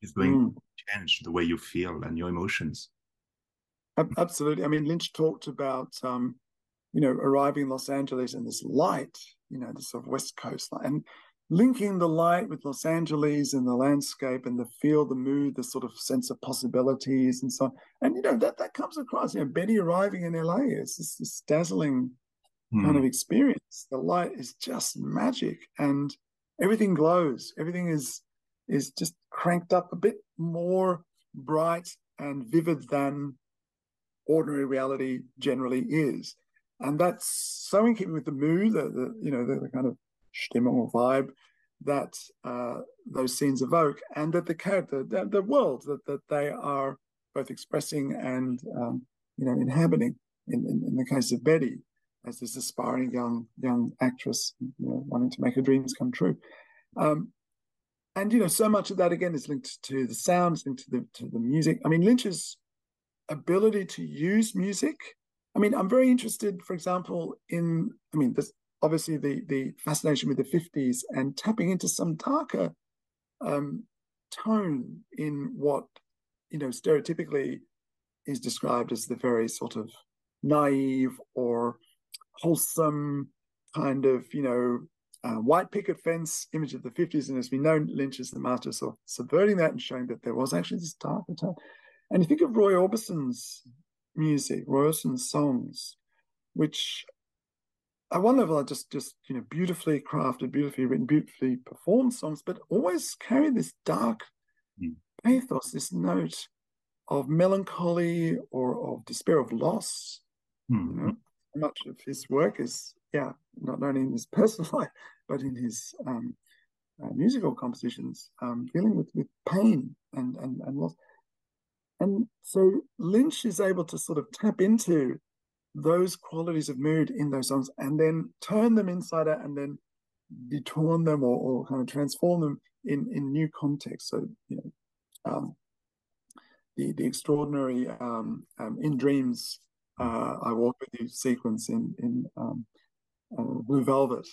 Speaker 2: It's going mm. Change the way you feel and your emotions.
Speaker 3: Absolutely. I mean, Lynch talked about, um, you know, arriving in Los Angeles and this light, you know, the sort of West Coast light, and linking the light with Los Angeles and the landscape and the feel, the mood, the sort of sense of possibilities and so on. And, you know, that, that comes across, you know, Betty arriving in LA is this, this dazzling mm. kind of experience. The light is just magic and everything glows. Everything is is just cranked up a bit more bright and vivid than ordinary reality generally is. And that's so in keeping with the mood, the, the you know, the, the, kind of stimmung or vibe that uh, those scenes evoke, and that the character, the, the world that, that they are both expressing and um, you know inhabiting. In, in, in, the case of Betty, as this aspiring young young actress, you know, wanting to make her dreams come true. Um, and you know, so much of that again is linked to the sounds, linked to the to the music. I mean, Lynch's ability to use music. I mean, I'm very interested, for example, in I mean, there's obviously the the fascination with the 50s and tapping into some darker um, tone in what you know stereotypically is described as the very sort of naive or wholesome kind of you know uh, white picket fence image of the 50s. And as we know, Lynch is the master of subverting that and showing that there was actually this dark tone. And you think of Roy Orbison's music, Roy Orbison's songs, which at one level are just just you know beautifully crafted, beautifully written, beautifully performed songs, but always carry this dark mm. pathos, this note of melancholy or of despair of loss. Mm. You know, much of his work is yeah, not only in his personal life, but in his um, uh, musical compositions, um, dealing with, with pain and, and, and loss. And so Lynch is able to sort of tap into those qualities of mood in those songs and then turn them inside out and then detone them or, or kind of transform them in, in new contexts. So, you know, um, the, the extraordinary um, um, in dreams, uh, I walk with you sequence in, in um, Blue Velvet,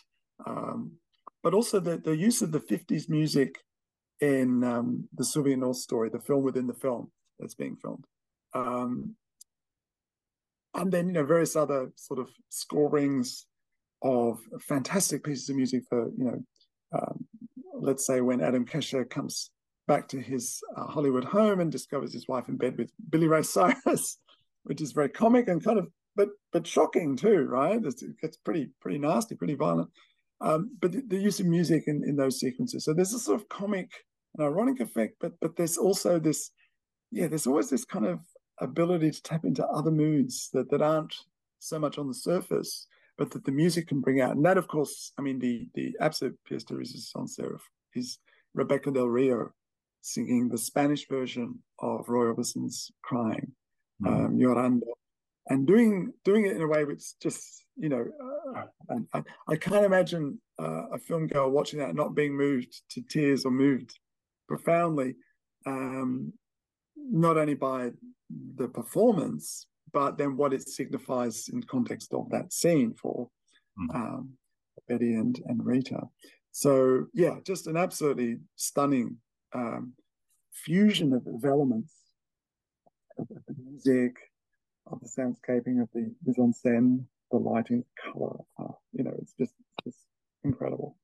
Speaker 3: um, but also the, the use of the 50s music in um, the Sylvia North story, the film within the film that's being filmed. Um, and then, you know, various other sort of scorings of fantastic pieces of music for, you know, um, let's say when Adam Kesher comes back to his uh, Hollywood home and discovers his wife in bed with Billy Ray Cyrus, which is very comic and kind of but but shocking too, right? It's, it gets pretty pretty nasty, pretty violent. Um, but the, the, use of music in, in those sequences. So there's a sort of comic and ironic effect, but but there's also this, yeah, there's always this kind of ability to tap into other moods that that aren't so much on the surface, but that the music can bring out. And that, of course, I mean, the the absolute pièce de résistance there is Rebekah Del Rio singing the Spanish version of Roy Orbison's "Crying," mm. um, Llorando, and doing doing it in a way which just you know, uh, and I, I, can't imagine uh, a film goer watching that not being moved to tears or moved profoundly, um, not only by the performance, but then what it signifies in context of that scene for mm. um, Betty and, and Rita. So yeah, just an absolutely stunning um, fusion of, of elements of, of, music, of the soundscaping, of the mise en scène, the lighting, color. Uh, you know, it's just it's just incredible.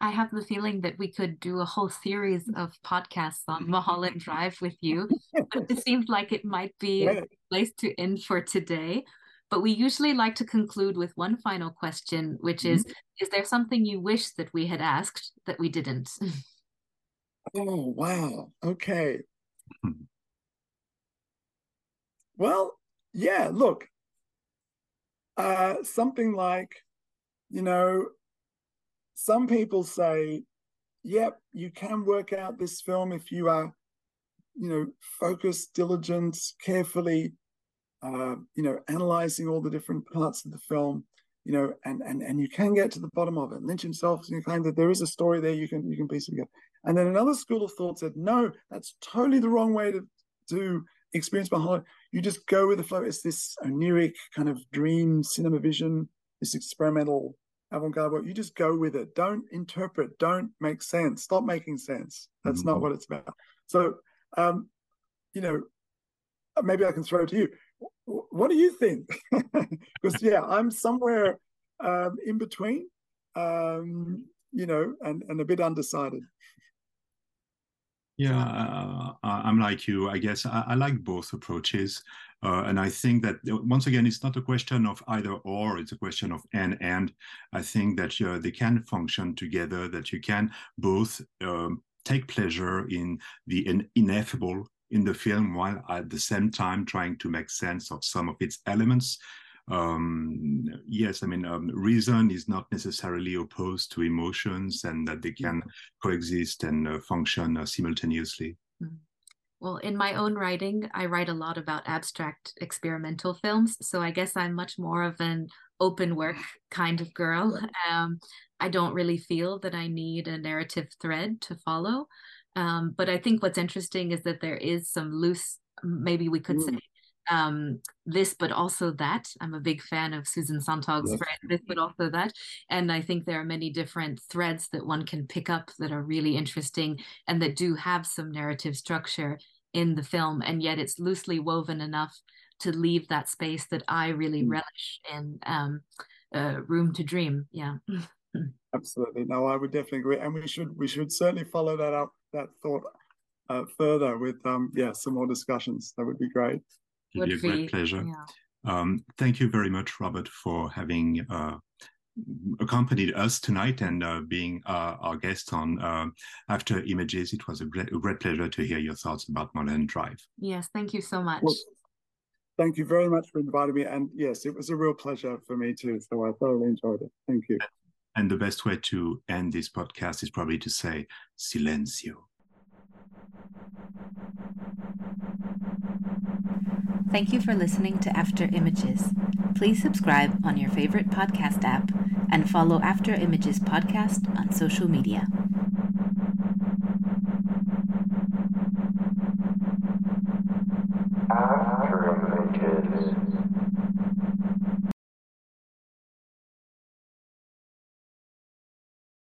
Speaker 1: I have the feeling that we could do a whole series of podcasts on Mulholland Drive with you. But it seems like it might be a place to end for today. But we usually like to conclude with one final question, which is mm-hmm. Is there something you wish that we had asked that we didn't?
Speaker 3: Oh, wow. Okay. Well, yeah, look, uh, something like, you know, some people say, yep, you can work out this film if you are, you know, focused, diligent, carefully, uh, you know, analyzing all the different parts of the film, you know, and and and you can get to the bottom of it. Lynch himself kind that there is a story there you can you can piece together. And then another school of thought said, no, that's totally the wrong way to to experience Mulholland. You just go with the flow. It's this oneiric kind of dream cinema vision, this experimental avant-garde work. You just go with it. Don't interpret. Don't make sense. Stop making sense. That's mm-hmm. not what it's about. So, um, you know, maybe I can throw it to you. What do you think? because yeah, I'm somewhere um, in between, um, you know, and and a bit undecided.
Speaker 2: Yeah, uh, I'm like you. I guess I, I like both approaches. Uh, and I think that uh, once again, it's not a question of either or, it's a question of and and. I think that uh, they can function together, that you can both um, take pleasure in the in- ineffable in the film while at the same time trying to make sense of some of its elements um, yes, I mean, um, reason is not necessarily opposed to emotions and that they can coexist and uh, function uh, simultaneously. Hmm.
Speaker 1: Well, in my own writing, I write a lot about abstract experimental films. So I guess I'm much more of an open work kind of girl. Um, I don't really feel that I need a narrative thread to follow. Um, but I think what's interesting is that there is some loose, maybe we could mm. say, um, this, but also that. I'm a big fan of Susan Sontag's yes. this, but also that. And I think there are many different threads that one can pick up that are really interesting and that do have some narrative structure in the film. And yet it's loosely woven enough to leave that space that I really mm. relish in um, uh, Room to Dream. Yeah.
Speaker 3: Absolutely. No, I would definitely agree. And we should we should certainly follow that up, that thought uh, further with um yeah, some more discussions. That would be great.
Speaker 2: It'd be a great pleasure. Yeah. Um, thank you very much, Robert, for having uh, accompanied us tonight and uh, being uh, our guest on uh, After Images. It was a great, a great, pleasure to hear your thoughts about Mulholland Drive.
Speaker 1: Yes, thank you so much. Well,
Speaker 3: thank you very much for inviting me. And yes, it was a real pleasure for me too. So I thoroughly enjoyed it. Thank you.
Speaker 2: And the best way to end this podcast is probably to say silencio.
Speaker 1: Thank you for listening to After Images. Please subscribe on your favorite podcast app and follow After Images podcast on social media. After Images.